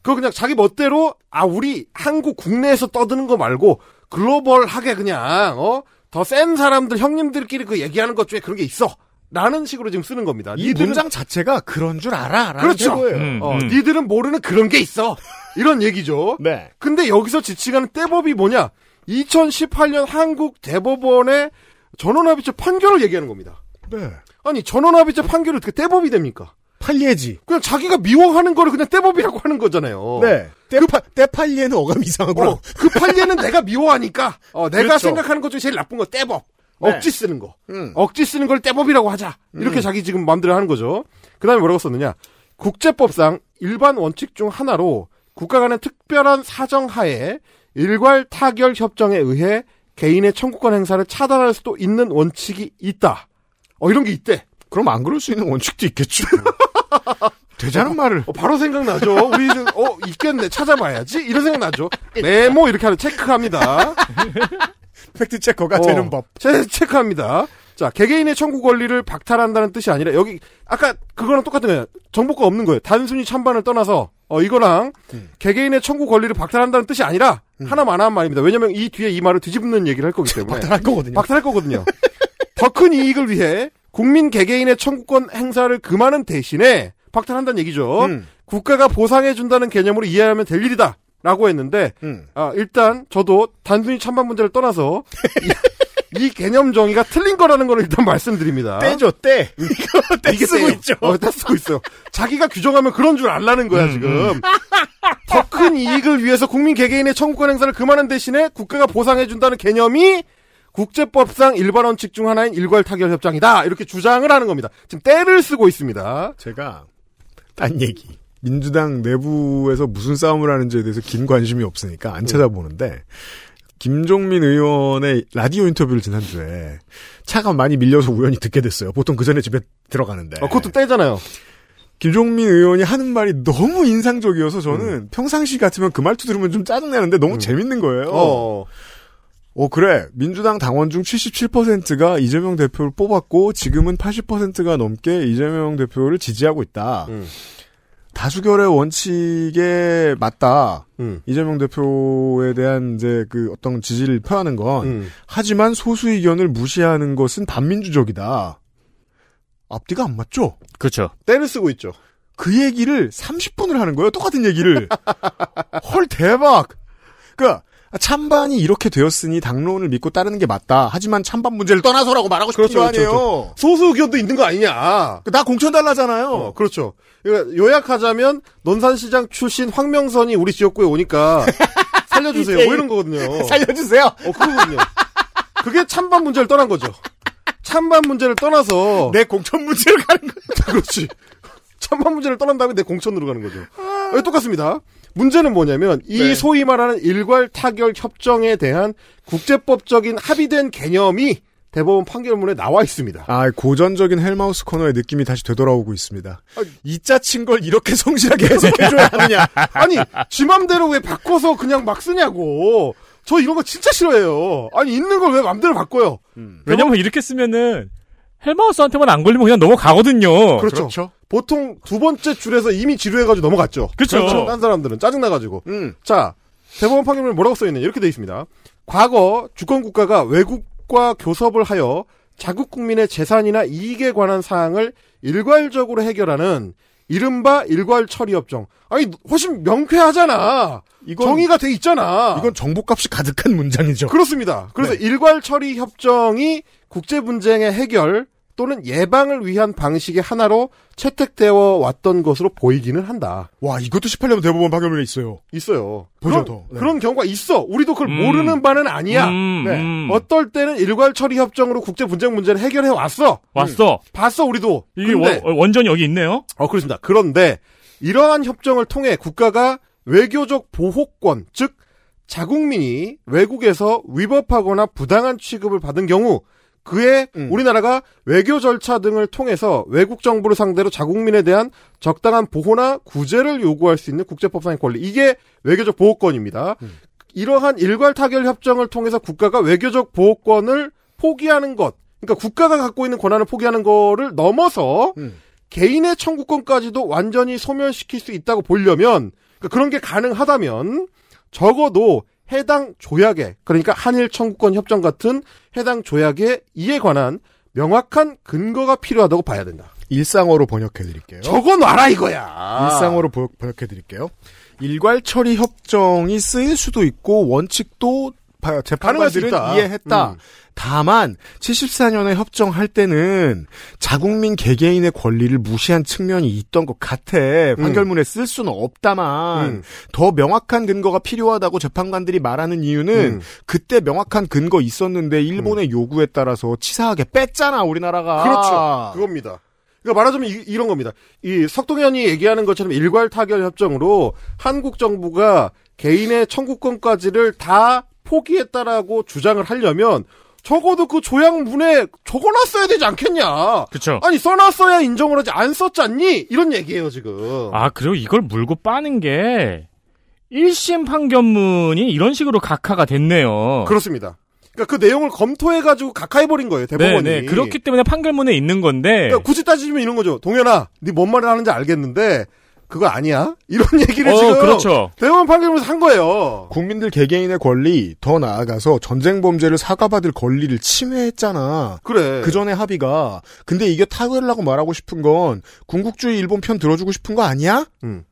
그거 그냥 자기 멋대로 아 우리 한국 국내에서 떠드는 거 말고 글로벌하게 그냥 어 더 센 사람들 형님들끼리 그 얘기하는 것 중에 그런 게 있어 라는 식으로 지금 쓰는 겁니다. 이 문장 자체가 그런 줄 알아. 라는 그렇죠. 태도예요. 음. 어, 니들은 모르는 그런 게 있어. 이런 얘기죠. 네. 근데 여기서 지칭하는 떼법이 뭐냐? 2018년 한국 대법원의 전원합의체 판결을 얘기하는 겁니다. 네. 아니 전원합의체 판결이 어떻게 떼법이 됩니까? 팔리에지. 그냥 자기가 미워하는 거를 그냥 떼법이라고 하는 거잖아요. 네. 때파, 때팔리에는 어감이 이상하구나. 어, 그 판례는 내가 미워하니까 어, 내가 그렇죠. 생각하는 것 중에 제일 나쁜 거 떼법. 네. 억지 쓰는 거. 음. 억지 쓰는 걸 떼법이라고 하자. 이렇게 자기 지금 마음대로 하는 거죠. 그 다음에 뭐라고 썼느냐. 국제법상 일반 원칙 중 하나로 국가 간의 특별한 사정하에 일괄 타결 협정에 의해 개인의 청구권 행사를 차단할 수도 있는 원칙이 있다. 어, 이런 게 있대. 그럼 안 그럴 수 있는 원칙도 있겠죠. 되자는 말을. 어, 바로 생각나죠. 우리는, 어, 있겠네. 찾아봐야지. 이런 생각 나죠. 메모 이렇게 하는 체크합니다. 팩트 체커가 어, 되는 법. 체, 체크합니다. 자, 개개인의 청구 권리를 박탈한다는 뜻이 아니라 여기 아까 그거랑 똑같은 거예요. 정보가 없는 거예요. 단순히 찬반을 떠나서 어 이거랑 음. 개개인의 청구 권리를 박탈한다는 뜻이 아니라 하나만 한 말입니다. 왜냐면 이 뒤에 이 말을 뒤집는 얘기를 할 거기 때문에 박탈할 거거든요. 박탈할 거거든요. 더 큰 이익을 위해 국민 개개인의 청구권 행사를 금하는 대신에 박탈한다는 얘기죠. 음. 국가가 보상해 준다는 개념으로 이해하면 될 일이다. 라고 했는데 음. 아, 일단 저도 단순히 찬반 문제를 떠나서 이, 이 개념 정의가 틀린 거라는 걸 일단 말씀드립니다. 떼죠, 떼. 이거 떼 쓰고 떼요. 있죠. 어, 떼 쓰고 있어요. 자기가 규정하면 그런 줄 알라는 거야, 지금. 더큰 이익을 위해서 국민 개개인의 청구권 행사를 금하는 대신에 국가가 보상해준다는 개념이 국제법상 일반 원칙 중 하나인 일괄 타결 협정이다. 이렇게 주장을 하는 겁니다. 지금 떼를 쓰고 있습니다. 제가 딴 얘기. 민주당 내부에서 무슨 싸움을 하는지에 대해서 긴 관심이 없으니까 안 찾아보는데 김종민 의원의 라디오 인터뷰를 지난주에 차가 많이 밀려서 우연히 듣게 됐어요. 보통 그 전에 집에 들어가는데. 어, 그것도 떼잖아요. 김종민 의원이 하는 말이 너무 인상적이어서 저는 평상시 같으면 그 말투 들으면 좀 짜증나는데 너무 재밌는 거예요. 어. 어, 그래. 민주당 당원 중 77%가 이재명 대표를 뽑았고, 지금은 80%가 넘게 이재명 대표를 지지하고 있다. 음. 다수결의 원칙에 맞다. 음. 이재명 대표에 대한 이제 그 어떤 지지를 표하는 건, 음. 하지만 소수 의견을 무시하는 것은 반민주적이다. 앞뒤가 안 맞죠? 그렇죠. 떼를 쓰고 있죠. 그 얘기를 30분을 하는 거예요. 똑같은 얘기를. 헐, 대박! 그니까, 찬반이 이렇게 되었으니 당론을 믿고 따르는 게 맞다. 하지만 찬반 문제를 떠나서라고 말하고 싶은 그렇죠, 거 그렇죠, 아니에요. 소수 의견도 있는 거 아니냐. 나 공천 달라잖아요. 어, 그렇죠. 그러니까 요약하자면 논산시장 출신 황명선이 우리 지역구에 오니까 살려주세요. 뭐 이런 거거든요. 살려주세요. 어, 그거거든요. 그게 찬반 문제를 떠난 거죠. 찬반 문제를 떠나서 내 공천 문제를 가는 거. 그렇지. 찬반 문제를 떠난 다음에 내 공천으로 가는 거죠. 어, 똑같습니다. 문제는 뭐냐면 이 네. 소위 말하는 일괄 타결 협정에 대한 국제법적인 합의된 개념이 대법원 판결문에 나와 있습니다. 아, 고전적인 헬마우스 코너의 느낌이 다시 되돌아오고 있습니다. 이자 친걸 이렇게 성실하게 해석해줘야 하느냐. 아니, 지 맘대로 왜 바꿔서 그냥 막 쓰냐고. 저 이런 거 진짜 싫어해요. 아니, 있는 걸 왜 맘대로 바꿔요? 왜냐면 이렇게 쓰면은 헬마우스한테만 안 걸리면 그냥 넘어가거든요. 그렇죠. 그렇죠. 보통 두 번째 줄에서 이미 지루해가지고 넘어갔죠. 그렇죠. 딴 사람들은 짜증나가지고. 음. 자, 대법원 판결문에 뭐라고 써있냐. 이렇게 돼 있습니다. 과거 주권국가가 외국과 교섭을 하여 자국 국민의 재산이나 이익에 관한 사항을 일괄적으로 해결하는 이른바 일괄 처리 협정. 아니, 훨씬 명쾌하잖아. 이건- 정의가 돼 있잖아. 이건 정보값이 가득한 문장이죠. 그렇습니다. 그래서 네. 일괄 처리 협정이 국제 분쟁의 해결 또는 예방을 위한 방식의 하나로 채택되어 왔던 것으로 보이기는 한다. 와, 이것도 18년 대법원 판결문에 있어요. 있어요. 보죠, 그런, 더. 네. 그런 경우가 있어. 우리도 그걸 음. 모르는 바는 아니야. 음, 네. 음. 어떨 때는 일괄 처리 협정으로 국제 분쟁 문제를 해결해 왔어. 왔어. 봤어 우리도. 이게 근데 원, 원전이 여기 있네요. 어 그렇습니다. 그런데 이러한 협정을 통해 국가가 외교적 보호권, 즉 자국민이 외국에서 위법하거나 부당한 취급을 받은 경우 그에 음. 우리나라가 외교 절차 등을 통해서 외국 정부를 상대로 자국민에 대한 적당한 보호나 구제를 요구할 수 있는 국제법상의 권리. 이게 외교적 보호권입니다. 음. 이러한 일괄 타결 협정을 통해서 국가가 외교적 보호권을 포기하는 것. 그러니까 국가가 갖고 있는 권한을 포기하는 거를 넘어서 음. 개인의 청구권까지도 완전히 소멸시킬 수 있다고 보려면 그러니까 그런 게 가능하다면 적어도 해당 조약에 그러니까 한일 청구권 협정 같은 해당 조약의 이에 관한 명확한 근거가 필요하다고 봐야 된다. 일상어로 번역해 드릴게요. 적어 놔라 이거야. 일상어로 보- 번역해 드릴게요. 일괄 처리 협정이 쓰일 수도 있고 원칙도 재판관들은. 이해했다. 음. 다만 74년에 협정할 때는 자국민 개개인의 권리를 무시한 측면이 있던 것 같아. 판결문에 쓸 수는 없다만 음. 더 명확한 근거가 필요하다고 재판관들이 말하는 이유는 음. 그때 명확한 근거 있었는데 일본의 요구에 따라서 치사하게 뺐잖아 우리나라가. 그렇죠. 그겁니다. 그러니까 말하자면 이, 런 겁니다. 이 석동현이 얘기하는 것처럼 일괄 타결 협정으로 한국 정부가 개인의 청구권까지를 다 포기했다라고 주장을 하려면 적어도 그 조약문에 적어놨어야 되지 않겠냐. 그쵸. 아니 써놨어야 인정을 하지 안 썼잖니? 이런 얘기예요 지금. 아, 그리고 이걸 물고 빠는 게 1심 판결문이 이런 식으로 각하가 됐네요. 그렇습니다. 그러니까 그 내용을 검토해가지고 각하해버린 거예요 대법원이. 네, 네. 그렇기 때문에 판결문에 있는 건데 그러니까 굳이 따지면 이런 거죠. 동현아, 네 뭔 말을 하는지 알겠는데 그거 아니야? 이런 얘기를 어, 지금 그렇죠. 대법원 판결문에서 한 거예요. 국민들 개개인의 권리 더 나아가서 전쟁 범죄를 사과받을 권리를 침해했잖아. 그래. 그 전에 합의가 근데 이게 타결하고 말하고 싶은 건 군국주의 일본 편 들어주고 싶은 거 아니야? 음.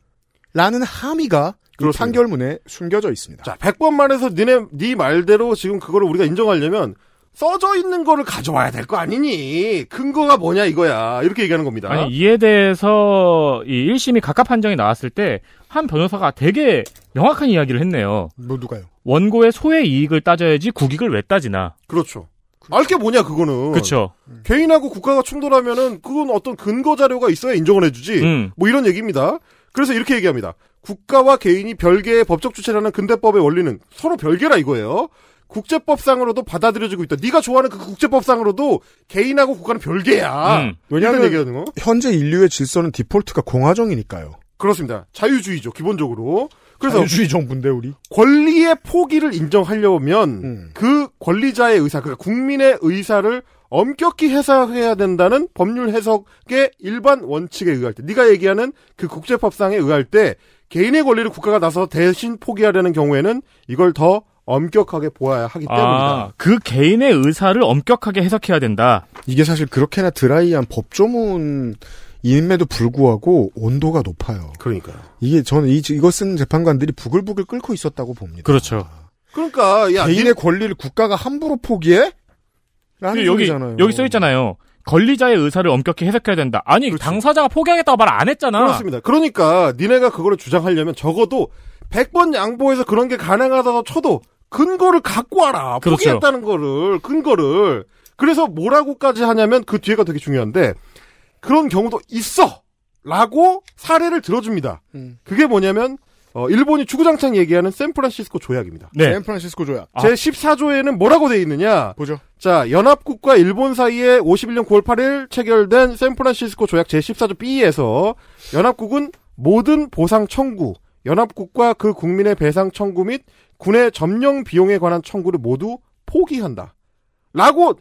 라는 함의가 이 그렇습니다. 판결문에 숨겨져 있습니다. 자, 100번 말해서 니네 네 말대로 지금 그거를 우리가 인정하려면 써져 있는 거를 가져와야 될 거 아니니? 근거가 뭐냐 이거야. 이렇게 얘기하는 겁니다. 아니 이에 대해서 이 1심이 각하 판정이 나왔을 때 한 변호사가 되게 명확한 이야기를 했네요. 뭐 누가요? 원고의 소의 이익을 따져야지 국익을 왜 따지나. 그렇죠. 알게 뭐냐 그거는. 그렇죠. 개인하고 국가가 충돌하면은 그건 어떤 근거 자료가 있어야 인정을 해주지. 음. 뭐 이런 얘기입니다. 그래서 이렇게 얘기합니다. 국가와 개인이 별개의 법적 주체라는 근대법의 원리는 서로 별개라 이거예요. 국제법상으로도 받아들여지고 있다. 네가 좋아하는 그 국제법상으로도 개인하고 국가는 별개야. 음. 왜냐하면 이런 얘기하는 거. 현재 인류의 질서는 디폴트가 공화정이니까요. 그렇습니다. 자유주의죠 기본적으로. 그래서 자유주의 정부인데 우리. 권리의 포기를 인정하려면 음. 그 권리자의 의사, 그러니까 국민의 의사를 엄격히 해석해야 된다는 법률 해석의 일반 원칙에 의할 때, 네가 얘기하는 그 국제법상에 의할 때 개인의 권리를 국가가 나서 대신 포기하려는 경우에는 이걸 더 엄격하게 보아야 하기 때문이다. 아, 그 개인의 의사를 엄격하게 해석해야 된다. 이게 사실 그렇게나 드라이한 법조문 임에도 불구하고 온도가 높아요. 그러니까요. 이게 저는 이, 이거 쓴 재판관들이 부글부글 끓고 있었다고 봅니다. 그렇죠. 그러니까 야, 개인의 니- 권리를 국가가 함부로 포기해? 라는 여기 소리잖아요. 여기 써 있잖아요. 권리자의 의사를 엄격히 해석해야 된다. 아니 그렇지. 당사자가 포기하겠다고 말 안 했잖아. 그렇습니다. 그러니까 니네가 그거를 주장하려면 적어도 100번 양보해서 그런 게 가능하다고 쳐도 근거를 갖고 와라. 그렇죠. 포기했다는 거를 근거를. 그래서 뭐라고까지 하냐면 그 뒤에가 되게 중요한데 그런 경우도 있어. 라고 사례를 들어줍니다. 음. 그게 뭐냐면 어, 일본이 주구장창 얘기하는 샌프란시스코 조약입니다. 네. 샌프란시스코 조약. 아. 제 14조에는 뭐라고 돼 있느냐? 보죠. 자, 연합국과 일본 사이에 51년 9월 8일 체결된 샌프란시스코 조약 제 14조 B에서 연합국은 모든 보상 청구, 연합국과 그 국민의 배상 청구 및 군의 점령 비용에 관한 청구를 모두 포기한다. 라고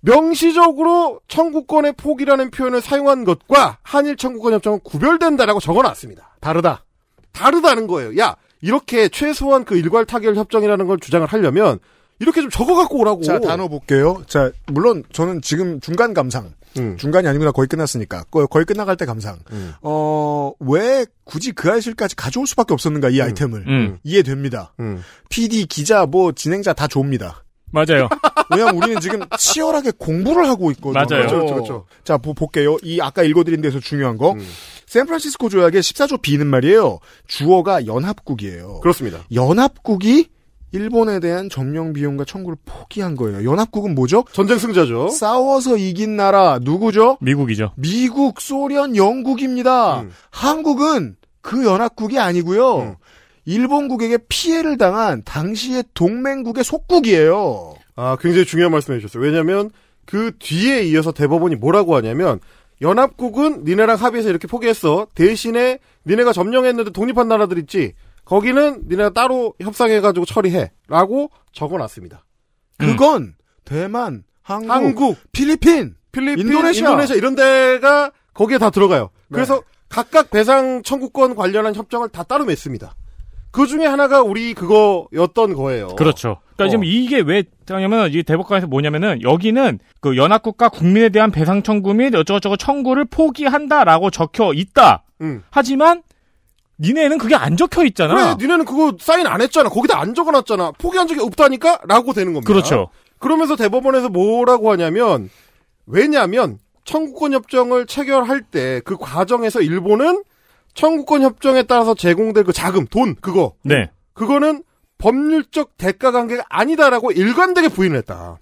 명시적으로 청구권의 포기라는 표현을 사용한 것과 한일 청구권 협정은 구별된다라고 적어놨습니다. 다르다. 다르다는 거예요. 야, 이렇게 최소한 그 일괄 타결 협정이라는 걸 주장을 하려면 이렇게 좀 적어갖고 오라고. 자, 단어 볼게요. 자, 물론 저는 지금 중간 감상. 음. 중간이 아니구나. 거의 끝났으니까. 거- 거의 끝나갈 때 감상. 음. 어, 왜 굳이 그 아이실까지 가져올 수밖에 없었는가, 이 아이템을. 음. 이해됩니다. 음. PD, 기자, 뭐, 진행자 다 좋습니다. 맞아요. 왜냐면 우리는 지금 치열하게 공부를 하고 있거든요. 맞아요. 그렇죠, 그렇죠, 그렇죠. 자, 보, 볼게요. 이 아까 읽어드린 데서 중요한 거. 음. 샌프란시스코 조약의 14조 B는 말이에요. 주어가 연합국이에요. 그렇습니다. 연합국이 일본에 대한 점령 비용과 청구를 포기한 거예요. 연합국은 뭐죠? 전쟁 승자죠. 싸워서 이긴 나라 누구죠? 미국이죠. 미국, 소련, 영국입니다. 음. 한국은 그 연합국이 아니고요. 음. 일본국에게 피해를 당한 당시의 동맹국의 속국이에요. 아, 굉장히 중요한 말씀 해 주셨어요. 왜냐면 그 뒤에 이어서 대법원이 뭐라고 하냐면 연합국은 니네랑 합의해서 이렇게 포기했어. 대신에 니네가 점령했는데 독립한 나라들 있지. 거기는 니네가 따로 협상해가지고 처리해. 라고 적어놨습니다. 그건 대만, 한국, 한국, 필리핀, 필리핀, 인도네시아. 인도네시아, 이런 데가 거기에 다 들어가요. 네. 그래서 각각 배상 청구권 관련한 협정을 다 따로 맺습니다. 그 중에 하나가 우리 그거였던 거예요. 그렇죠. 그러니까 지금 이게 왜 하냐면 이 대법관에서 뭐냐면은 여기는 그 연합국가 국민에 대한 배상 청구 및 어쩌고저쩌고 청구를 포기한다라고 적혀 있다. 음. 하지만 니네는 그게 안 적혀 있잖아. 그래, 니네는 그거 사인 안 했잖아. 거기다 안 적어놨잖아. 포기한 적이 없다니까? 라고 되는 겁니다. 그렇죠. 그러면서 대법원에서 뭐라고 하냐면, 왜냐면, 청구권 협정을 체결할 때 그 과정에서 일본은 청구권 협정에 따라서 제공될 그 자금, 돈, 그거. 네. 그거는 법률적 대가 관계가 아니다라고 일관되게 부인을 했다.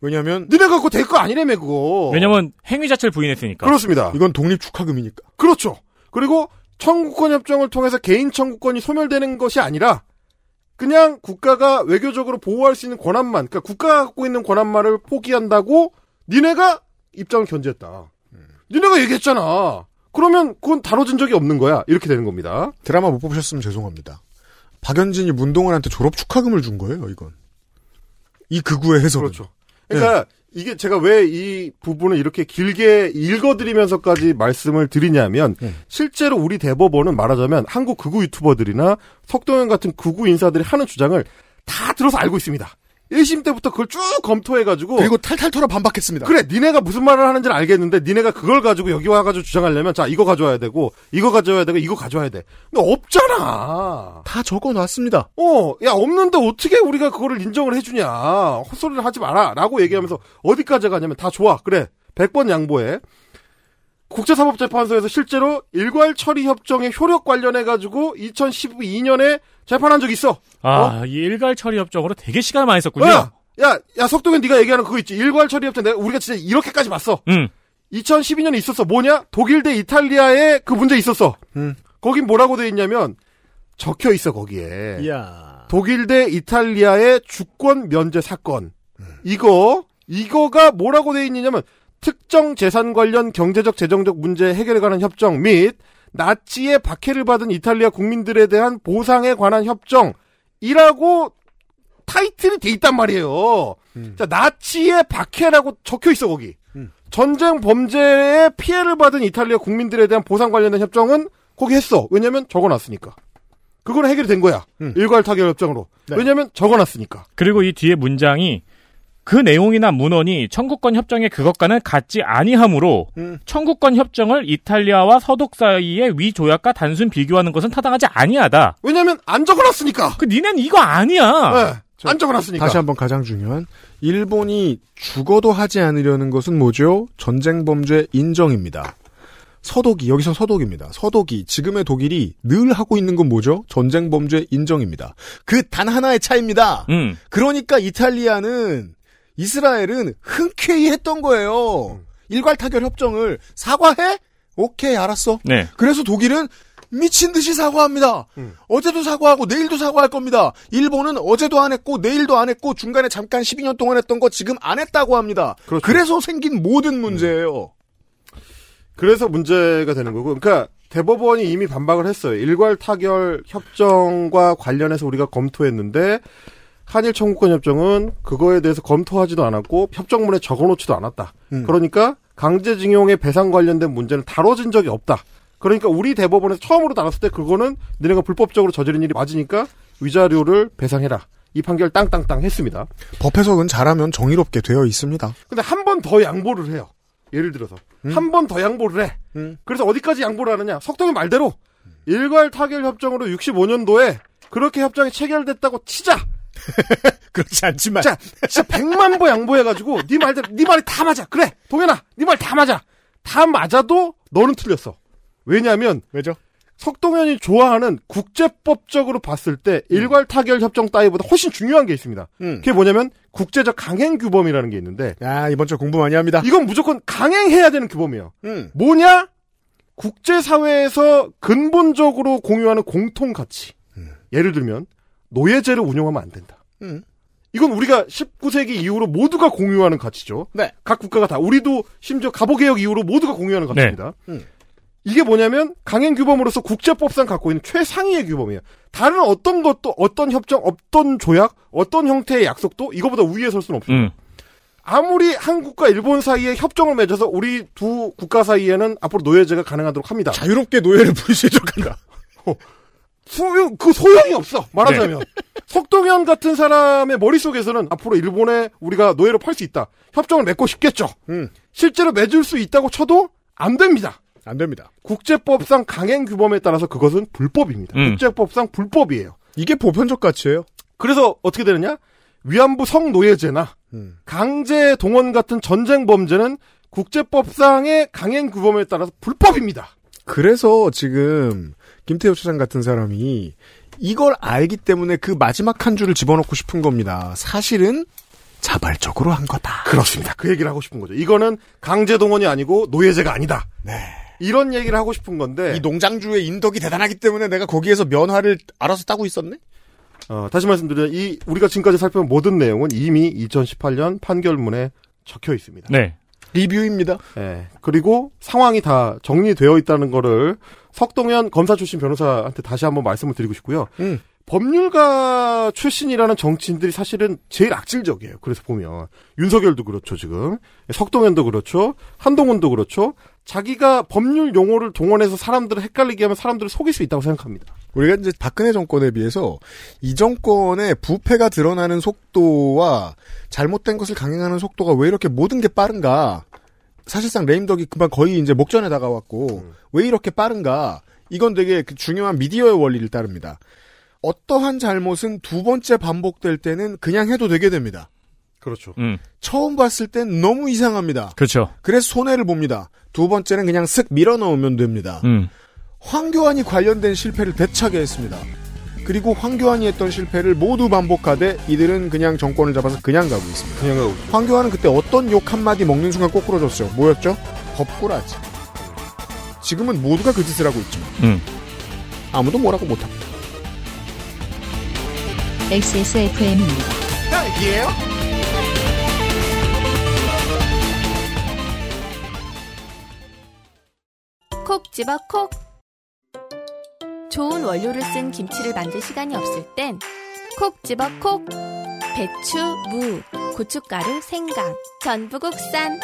왜냐면 니네가 그거 대가 아니라며, 그거. 왜냐면 행위 자체를 부인했으니까. 그렇습니다. 이건 독립 축하금이니까. 그렇죠. 그리고 청구권 협정을 통해서 개인 청구권이 소멸되는 것이 아니라 그냥 국가가 외교적으로 보호할 수 있는 권한만, 그러니까 국가가 갖고 있는 권한만을 포기한다고 니네가 입장을 견제했다. 니네가 얘기했잖아. 그러면 그건 다뤄진 적이 없는 거야. 이렇게 되는 겁니다. 드라마 못 보셨으면 죄송합니다. 박연진이 문동은한테 졸업 축하금을 준 거예요, 이건. 이 극우의 해석은. 그렇죠. 그러니까 이게 제가 왜 이 부분을 이렇게 길게 읽어드리면서까지 말씀을 드리냐면 네. 실제로 우리 대법원은 말하자면 한국 극우 유튜버들이나 석동현 같은 극우 인사들이 하는 주장을 다 들어서 알고 있습니다. 1심 때부터 그걸 쭉 검토해가지고 그리고 탈탈 털어 반박했습니다. 그래 니네가 무슨 말을 하는지는 알겠는데 니네가 그걸 가지고 여기 와가지고 주장하려면 자 이거 가져와야 되고 이거 가져와야 되고 이거 가져와야 돼. 근데 없잖아. 다 적어놨습니다. 어, 야, 없는데 어떻게 우리가 그거를 인정을 해주냐. 헛소리를 하지 마라. 라고 얘기하면서 어디까지 가냐면 다 좋아. 그래. 100번 양보해. 국제사법재판소에서 실제로 일괄 처리 협정의 효력 관련해 가지고 2012년에 재판한 적 있어. 아, 이 일괄 처리 협정으로 되게 시간을 많이 썼군요. 야, 야, 야, 석동현 네가 얘기하는 그거 있지. 일괄 처리 협정 내가 우리가 진짜 이렇게까지 봤어. 음. 2012년에 있었어. 뭐냐? 독일 대 이탈리아에 그 문제 있었어. 음. 거긴 뭐라고 돼 있냐면 적혀 있어 거기에. 이야. 독일 대 이탈리아의 주권 면제 사건. 이거 이거가 뭐라고 돼 있느냐면 특정 재산 관련 경제적 재정적 문제 해결에 관한 협정 및 나치의 박해를 받은 이탈리아 국민들에 대한 보상에 관한 협정이라고 타이틀이 돼 있단 말이에요. 자, 나치의 박해라고 적혀 있어 거기. 음. 전쟁 범죄에 피해를 받은 이탈리아 국민들에 대한 보상 관련된 협정은 거기 했어. 왜냐면 적어놨으니까. 그거는 해결이 된 거야. 음. 일괄 타결 협정으로. 네. 왜냐면 적어놨으니까. 그리고 이 뒤에 문장이 그 내용이나 문헌이 청구권 협정의 그것과는 같지 아니하므로 음. 청구권 협정을 이탈리아와 서독 사이의 위 조약과 단순 비교하는 것은 타당하지 아니하다. 왜냐면 안 적어놨으니까. 그 니넨 이거 아니야. 네. 안 적어놨으니까. 다시 한번 가장 중요한 일본이 죽어도 하지 않으려는 것은 뭐죠? 전쟁 범죄 인정입니다. 서독이 여기서 서독입니다. 서독이 지금의 독일이 늘 하고 있는 건 뭐죠? 전쟁 범죄 인정입니다. 그 단 하나의 차이입니다. 음. 그러니까 이탈리아는 이스라엘은 흔쾌히 했던 거예요. 일괄 타결 협정을 사과해? 오케이 알았어. 네. 그래서 독일은 미친 듯이 사과합니다. 음. 어제도 사과하고 내일도 사과할 겁니다. 일본은 어제도 안 했고 내일도 안 했고 중간에 잠깐 12년 동안 했던 거 지금 안 했다고 합니다. 그렇죠. 그래서 생긴 모든 문제예요. 그래서 문제가 되는 거고. 그러니까 대법원이 이미 반박을 했어요. 일괄 타결 협정과 관련해서 우리가 검토했는데 한일 청구권 협정은 그거에 대해서 검토하지도 않았고 협정문에 적어놓지도 않았다. 음. 그러니까 강제징용의 배상 관련된 문제는 다뤄진 적이 없다. 그러니까 우리 대법원에서 처음으로 나갔을 때 그거는 너네가 불법적으로 저지른 일이 맞으니까 위자료를 배상해라. 이 판결 땅땅땅 했습니다. 법 해석은 잘하면 정의롭게 되어 있습니다. 근데 한 번 더 양보를 해요. 예를 들어서 한번 더 양보를 해. 음. 그래서 어디까지 양보를 하느냐? 석동의 말대로 일괄 타결 협정으로 65년도에 그렇게 협정이 체결됐다고 치자. 그렇지 않지만 자, 진짜 100만 보 양보해가지고 네 말대로 네 말이 다 맞아. 그래, 동현아, 네 말 다 맞아. 다 맞아도 너는 틀렸어. 왜냐하면 왜죠? 석동현이 좋아하는 국제법적으로 봤을 때 일괄 타결 협정 따위보다 훨씬 중요한 게 있습니다. 음. 그게 뭐냐면 국제적 강행 규범이라는 게 있는데 야 이번 주 공부 많이 합니다. 이건 무조건 강행해야 되는 규범이에요. 음. 뭐냐? 국제사회에서 근본적으로 공유하는 공통 가치. 예를 들면, 노예제를 운영하면 안 된다. 음. 이건 우리가 19세기 이후로 모두가 공유하는 가치죠. 네. 각 국가가 다. 우리도 심지어 갑오개혁 이후로 모두가 공유하는 가치입니다. 음. 이게 뭐냐면, 강행 규범으로서 국제법상 갖고 있는 최상위의 규범이에요. 다른 어떤 것도, 어떤 협정, 어떤 조약, 어떤 형태의 약속도 이거보다 위에 설 수는 없어요. 음. 아무리 한국과 일본 사이에 협정을 맺어서 우리 두 국가 사이에는 앞으로 노예제가 가능하도록 합니다. 자유롭게 노예를 부리시적한다. 소용 그 소용이 없어 말하자면 석동현 같은 사람의 머릿속에서는 앞으로 일본에 우리가 노예로 팔 수 있다. 협정을 맺고 싶겠죠. 음. 실제로 맺을 수 있다고 쳐도 안 됩니다. 안 됩니다. 국제법상 강행 규범에 따라서 그것은 불법입니다. 음. 국제법상 불법이에요. 이게 보편적 가치예요. 그래서 어떻게 되느냐? 위안부 성노예제나 음. 강제 동원 같은 전쟁 범죄는 국제법상의 강행 규범에 따라서 불법입니다. 그래서 지금 김태호 차장 같은 사람이 이걸 알기 때문에 그 마지막 한 줄을 집어넣고 싶은 겁니다. 사실은 자발적으로 한 거다. 그렇습니다. 그 얘기를 하고 싶은 거죠. 이거는 강제 동원이 아니고 노예제가 아니다. 네. 이런 얘기를 하고 싶은 건데 이 농장주의 인덕이 대단하기 때문에 내가 거기에서 면화를 알아서 따고 있었네? 어, 다시 말씀드리면 이 우리가 지금까지 살펴본 모든 내용은 이미 2018년 판결문에 적혀 있습니다. 네. 리뷰입니다. 예. 그리고 상황이 다 정리되어 있다는 거를 석동현 검사 출신 변호사한테 다시 한번 말씀을 드리고 싶고요. 음. 법률가 출신이라는 정치인들이 사실은 제일 악질적이에요. 그래서 보면 윤석열도 그렇죠 지금 석동현도 그렇죠 한동훈도 그렇죠 자기가 법률 용어를 동원해서 사람들을 헷갈리게 하면 사람들을 속일 수 있다고 생각합니다. 우리가 이제 박근혜 정권에 비해서 이 정권의 부패가 드러나는 속도와 잘못된 것을 강행하는 속도가 왜 이렇게 모든 게 빠른가? 사실상 레임덕이 금방 거의 이제 목전에 다가왔고 왜 이렇게 빠른가? 이건 되게 그 중요한 미디어의 원리를 따릅니다. 어떠한 잘못은 두 번째 반복될 때는 그냥 해도 되게 됩니다. 그렇죠. 음. 처음 봤을 땐 너무 이상합니다. 그렇죠. 그래서 손해를 봅니다. 두 번째는 그냥 쓱 밀어 넣으면 됩니다. 음. 황교안이 관련된 실패를 대차게 했습니다. 그리고 황교안이 했던 실패를 모두 반복하되 이들은 그냥 정권을 잡아서 그냥 가고 있습니다. 그냥 가고 황교안은 그때 어떤 욕 한마디 먹는 순간 꼬꾸러졌어요. 뭐였죠? 법꾸라지. 지금은 모두가 그 짓을 하고 있지만 음. 아무도 뭐라고 못합니다. XSFM입니다. 딸기예요? 콕 집어 콕. 좋은 원료를 쓴 김치를 만들 시간이 없을 땐 콕 집어 콕. 배추, 무, 고춧가루, 생강, 전부 국산.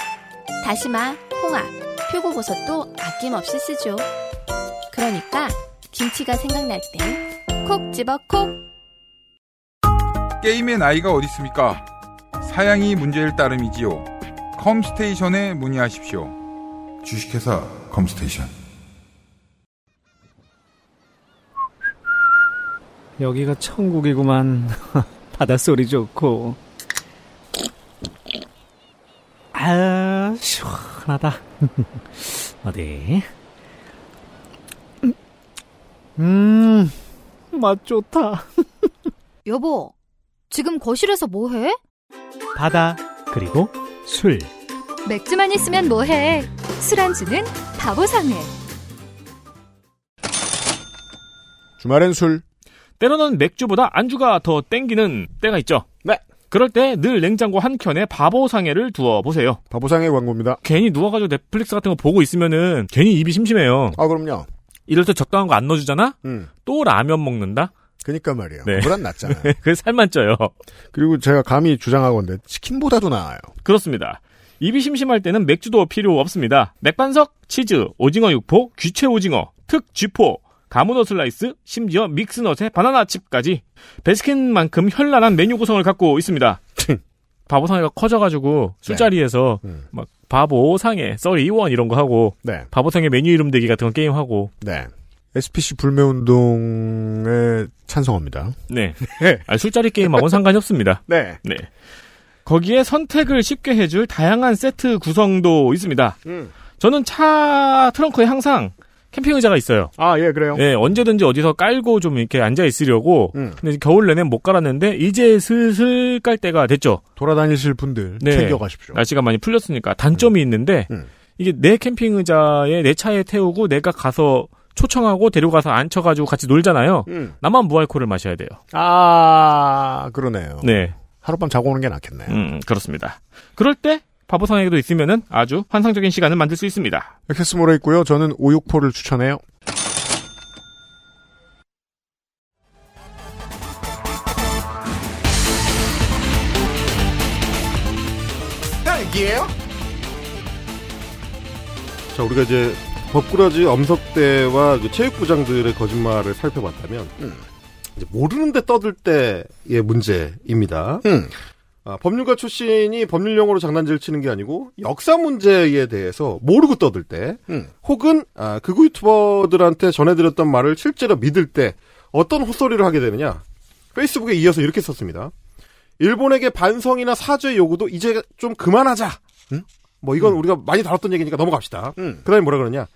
다시마, 홍합, 표고버섯도 아낌없이 쓰죠. 그러니까 김치가 생각날 땐 콕 집어 콕. 게임의 나이가 어디 있습니까? 사양이 문제일 따름이지요. 컴스테이션에 문의하십시오. 주식회사 컴스테이션. 여기가 천국이구만. 바닷소리 좋고. 아, 시원하다. 어디? 음, 맛 좋다. 여보, 지금 거실에서 뭐해? 바다, 그리고 술. 맥주만 있으면 뭐해? 술안주는 바보상회. 주말엔 술. 때로는 맥주보다 안주가 더 땡기는 때가 있죠. 네. 그럴 때 늘 냉장고 한 켠에 바보상회를 두어 보세요. 바보상의 광고입니다. 괜히 누워가지고 넷플릭스 같은 거 보고 있으면은 괜히 입이 심심해요. 아 그럼요. 이럴 때 적당한 거 안 넣어주잖아? 음. 또 라면 먹는다? 그니까 말이에요. 네. 그보단 낫잖아요. 그 살만 쪄요. 그리고 제가 감히 주장하건데 치킨보다도 나아요. 그렇습니다. 입이 심심할 때는 맥주도 필요 없습니다. 맥반석, 치즈, 오징어 육포, 귀채 오징어, 특 쥐포, 가문어 슬라이스, 심지어 mix nut에 바나나 칩까지 베스킨만큼 현란한 메뉴 구성을 갖고 있습니다. 바보상회가 커져가지고 술자리에서 음. 막 바보상회, thirty one 이런 거 하고 네. 바보상회 메뉴 이름 대기 같은 거 게임 하고 네. SPC 불매운동에 찬성합니다. 네. 아니, 술자리 게임하고는 상관이 없습니다. 네. 네. 거기에 선택을 쉽게 해줄 다양한 세트 구성도 있습니다. 음. 저는 차 트렁크에 항상 캠핑 의자가 있어요. 아, 예, 그래요. 네, 언제든지 어디서 깔고 좀 이렇게 앉아 있으려고. 음. 근데 겨울 내내 못 깔았는데 이제 슬슬 깔 때가 됐죠. 돌아다니실 분들 네. 챙겨가십시오. 날씨가 많이 풀렸으니까 단점이 있는데 음. 이게 내 캠핑 의자에 내 차에 태우고 내가 가서 초청하고 데려가서 앉혀가지고 같이 놀잖아요. 음. 나만 무알콜을 마셔야 돼요. 아, 그러네요. 네, 하룻밤 자고 오는 게 낫겠네요. 음, 그렇습니다. 그럴 때 바보상에도 있으면은 아주 환상적인 시간을 만들 수 있습니다. 엑세스몰에 있고요. 저는 오육포를 추천해요. 딸기예요? 자, 우리가 이제 법꾸라지 엄석대와 그 체육부장들의 거짓말을 살펴봤다면 음. 모르는데 떠들 때의 문제입니다. 음. 아, 법률가 출신이 법률 용어로 장난질을 치는 게 아니고 역사 문제에 대해서 모르고 떠들 때 음. 혹은 아, 극우 유튜버들한테 전해드렸던 말을 실제로 믿을 때 어떤 헛소리를 하게 되느냐 페이스북에 이어서 이렇게 썼습니다. 일본에게 반성이나 사죄 요구도 이제 좀 그만하자. 뭐 이건 우리가 많이 다뤘던 얘기니까 넘어갑시다. 음. 그다음에 뭐라 그러냐?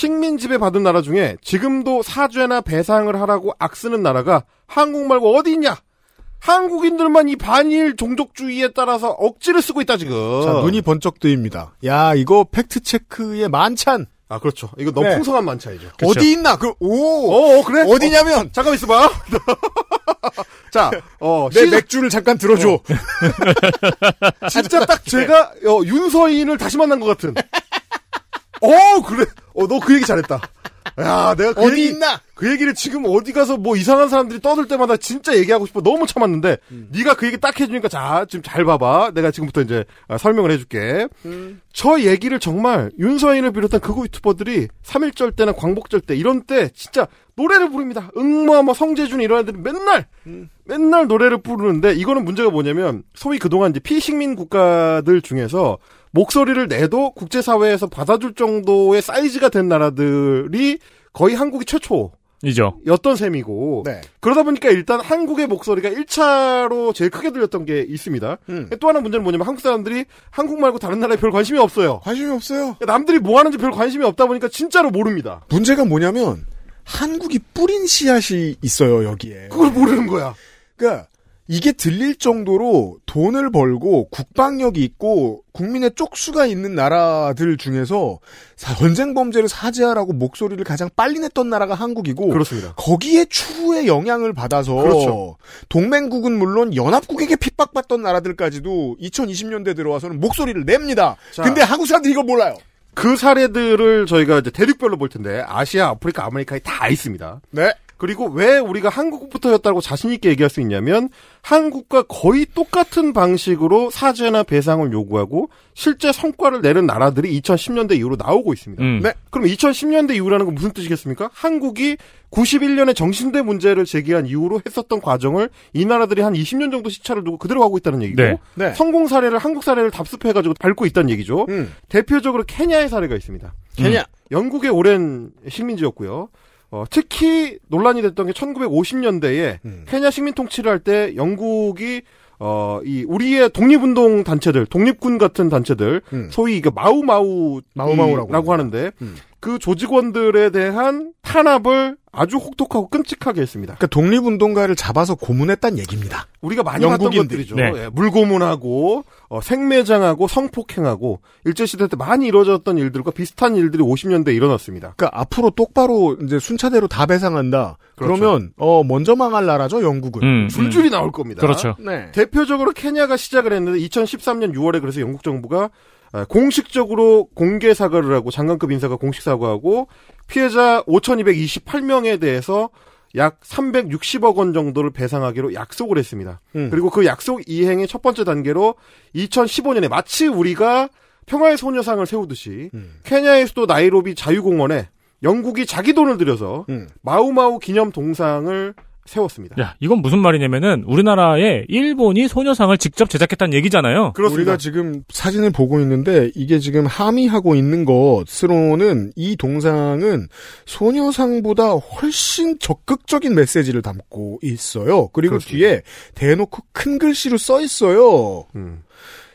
식민 지배 받은 나라 중에 지금도 사죄나 배상을 하라고 악쓰는 나라가 한국 말고 어디 있냐? 한국인들만 이 반일 종족주의에 따라서 억지를 쓰고 있다 지금. 자, 눈이 번쩍 뜨입니다. 야, 이거 팩트 체크의 만찬. 아, 그렇죠. 이거 너무 네. 풍성한 만차이죠. 어디 있나? 그, 오! 어, 어, 그래? 어디냐면, 잠깐 있어봐. 자, 어, 내 시작- 맥주를 잠깐 들어줘. 진짜 딱 제가 어, 윤서인을 다시 만난 것 같은. 어 그래. 어 너 그 얘기 잘했다. 야 내가 그 어디 얘기, 있나? 그 얘기를 지금 어디 가서 뭐 이상한 사람들이 떠들 때마다 진짜 얘기하고 싶어 너무 참았는데 네가 그 얘기 딱 해주니까 자 지금 잘 봐봐. 내가 지금부터 이제 아, 설명을 해줄게. 저 얘기를 정말 윤서인을 비롯한 극우 유튜버들이 3.1절 때나 광복절 때 이런 때 진짜 노래를 부릅니다. 응모 뭐 성재준 이런 애들이 맨날 맨날 노래를 부르는데 이거는 문제가 뭐냐면 소위 그동안 이제 피식민 국가들 중에서 목소리를 내도 국제사회에서 받아줄 정도의 사이즈가 된 나라들이 거의 한국이 최초였던 이죠. 셈이고 네. 그러다 보니까 일단 한국의 목소리가 1차로 제일 크게 들렸던 게 있습니다. 음. 또 하나 문제는 뭐냐면 한국 사람들이 한국 말고 다른 나라에 별 관심이 없어요. 관심이 없어요. 남들이 뭐 하는지 별 관심이 없다 보니까 진짜로 모릅니다. 문제가 뭐냐면, 한국이 뿌린 씨앗이 있어요, 여기에. 그걸 모르는 거야. 그러니까 이게 들릴 정도로 돈을 벌고 국방력이 있고 국민의 쪽수가 있는 나라들 중에서 사- 전쟁 범죄를 사죄하라고 목소리를 가장 빨리 냈던 나라가 한국이고 그렇습니다. 거기에 추후에 영향을 받아서 그렇죠. 동맹국은 물론 연합국에게 핍박받던 나라들까지도 2020년대 들어와서는 목소리를 냅니다. 자. 근데 한국 사람들이 이걸 몰라요. 그 사례들을 저희가 이제 대륙별로 볼 텐데 아시아, 아프리카, 아메리카에 다 있습니다. 네. 그리고 왜 우리가 한국부터였다고 자신 있게 얘기할 수 있냐면 한국과 거의 똑같은 방식으로 사죄나 배상을 요구하고 실제 성과를 내는 나라들이 2010년대 이후로 나오고 있습니다. 음. 네. 그럼 2010년대 이후라는 건 무슨 뜻이겠습니까? 한국이 91년에 정신대 문제를 제기한 이후로 했었던 과정을 이 나라들이 한 20년 정도 시차를 두고 그대로 하고 있다는 얘기고 네. 네. 성공 사례를 한국 사례를 답습해가지고 밟고 있다는 얘기죠. 음. 대표적으로 케냐의 사례가 있습니다. 케냐. 영국의 오랜 식민지였고요. 어, 특히 논란이 됐던 게 1950년대에 음. 케냐 식민 통치를 할 때 영국이 어, 이 우리의 독립운동 단체들, 독립군 같은 단체들, 음. 소위 이게 마우마우 마우마우라고 라고 하는데 음. 그 조직원들에 대한 탄압을 아주 혹독하고 끔찍하게 했습니다. 그러니까 독립운동가를 잡아서 고문했단 얘기입니다. 우리가 많이 봤던 영국인들이. 것들이죠. 네. 예, 물고문하고 어, 생매장하고 성폭행하고 일제시대 때 많이 이루어졌던 일들과 비슷한 일들이 50년대에 일어났습니다. 그러니까 앞으로 똑바로 이제 순차대로 다 배상한다. 그 그렇죠. 러면 어 먼저 망할 나라죠 영국은. 음, 줄줄이 나올 겁니다. 그렇죠. 네. 대표적으로 케냐가 시작을 했는데 2013년 6월에 그래서 영국 정부가 아, 공식적으로 공개 사과를 하고 장관급 인사가 공식 사과하고 피해자 5,228명에 대해서 약 360억 원 정도를 배상하기로 약속을 했습니다. 음. 그리고 그 약속 이행의 첫 번째 단계로 2015년에 마치 우리가 평화의 소녀상을 세우듯이 음. 케냐의 수도 나이로비 자유공원에 영국이 자기 돈을 들여서 음. 마우마우 기념 동상을 세웠습니다. 야, 이건 무슨 말이냐면은 우리나라에 일본이 소녀상을 직접 제작했다는 얘기잖아요. 그렇습니다. 우리가 지금 사진을 보고 있는데 이게 지금 함의하고 있는 것으로는 이 동상은 소녀상보다 훨씬 적극적인 메시지를 담고 있어요. 그리고 그렇습니다. 뒤에 대놓고 큰 글씨로 써 있어요. 음.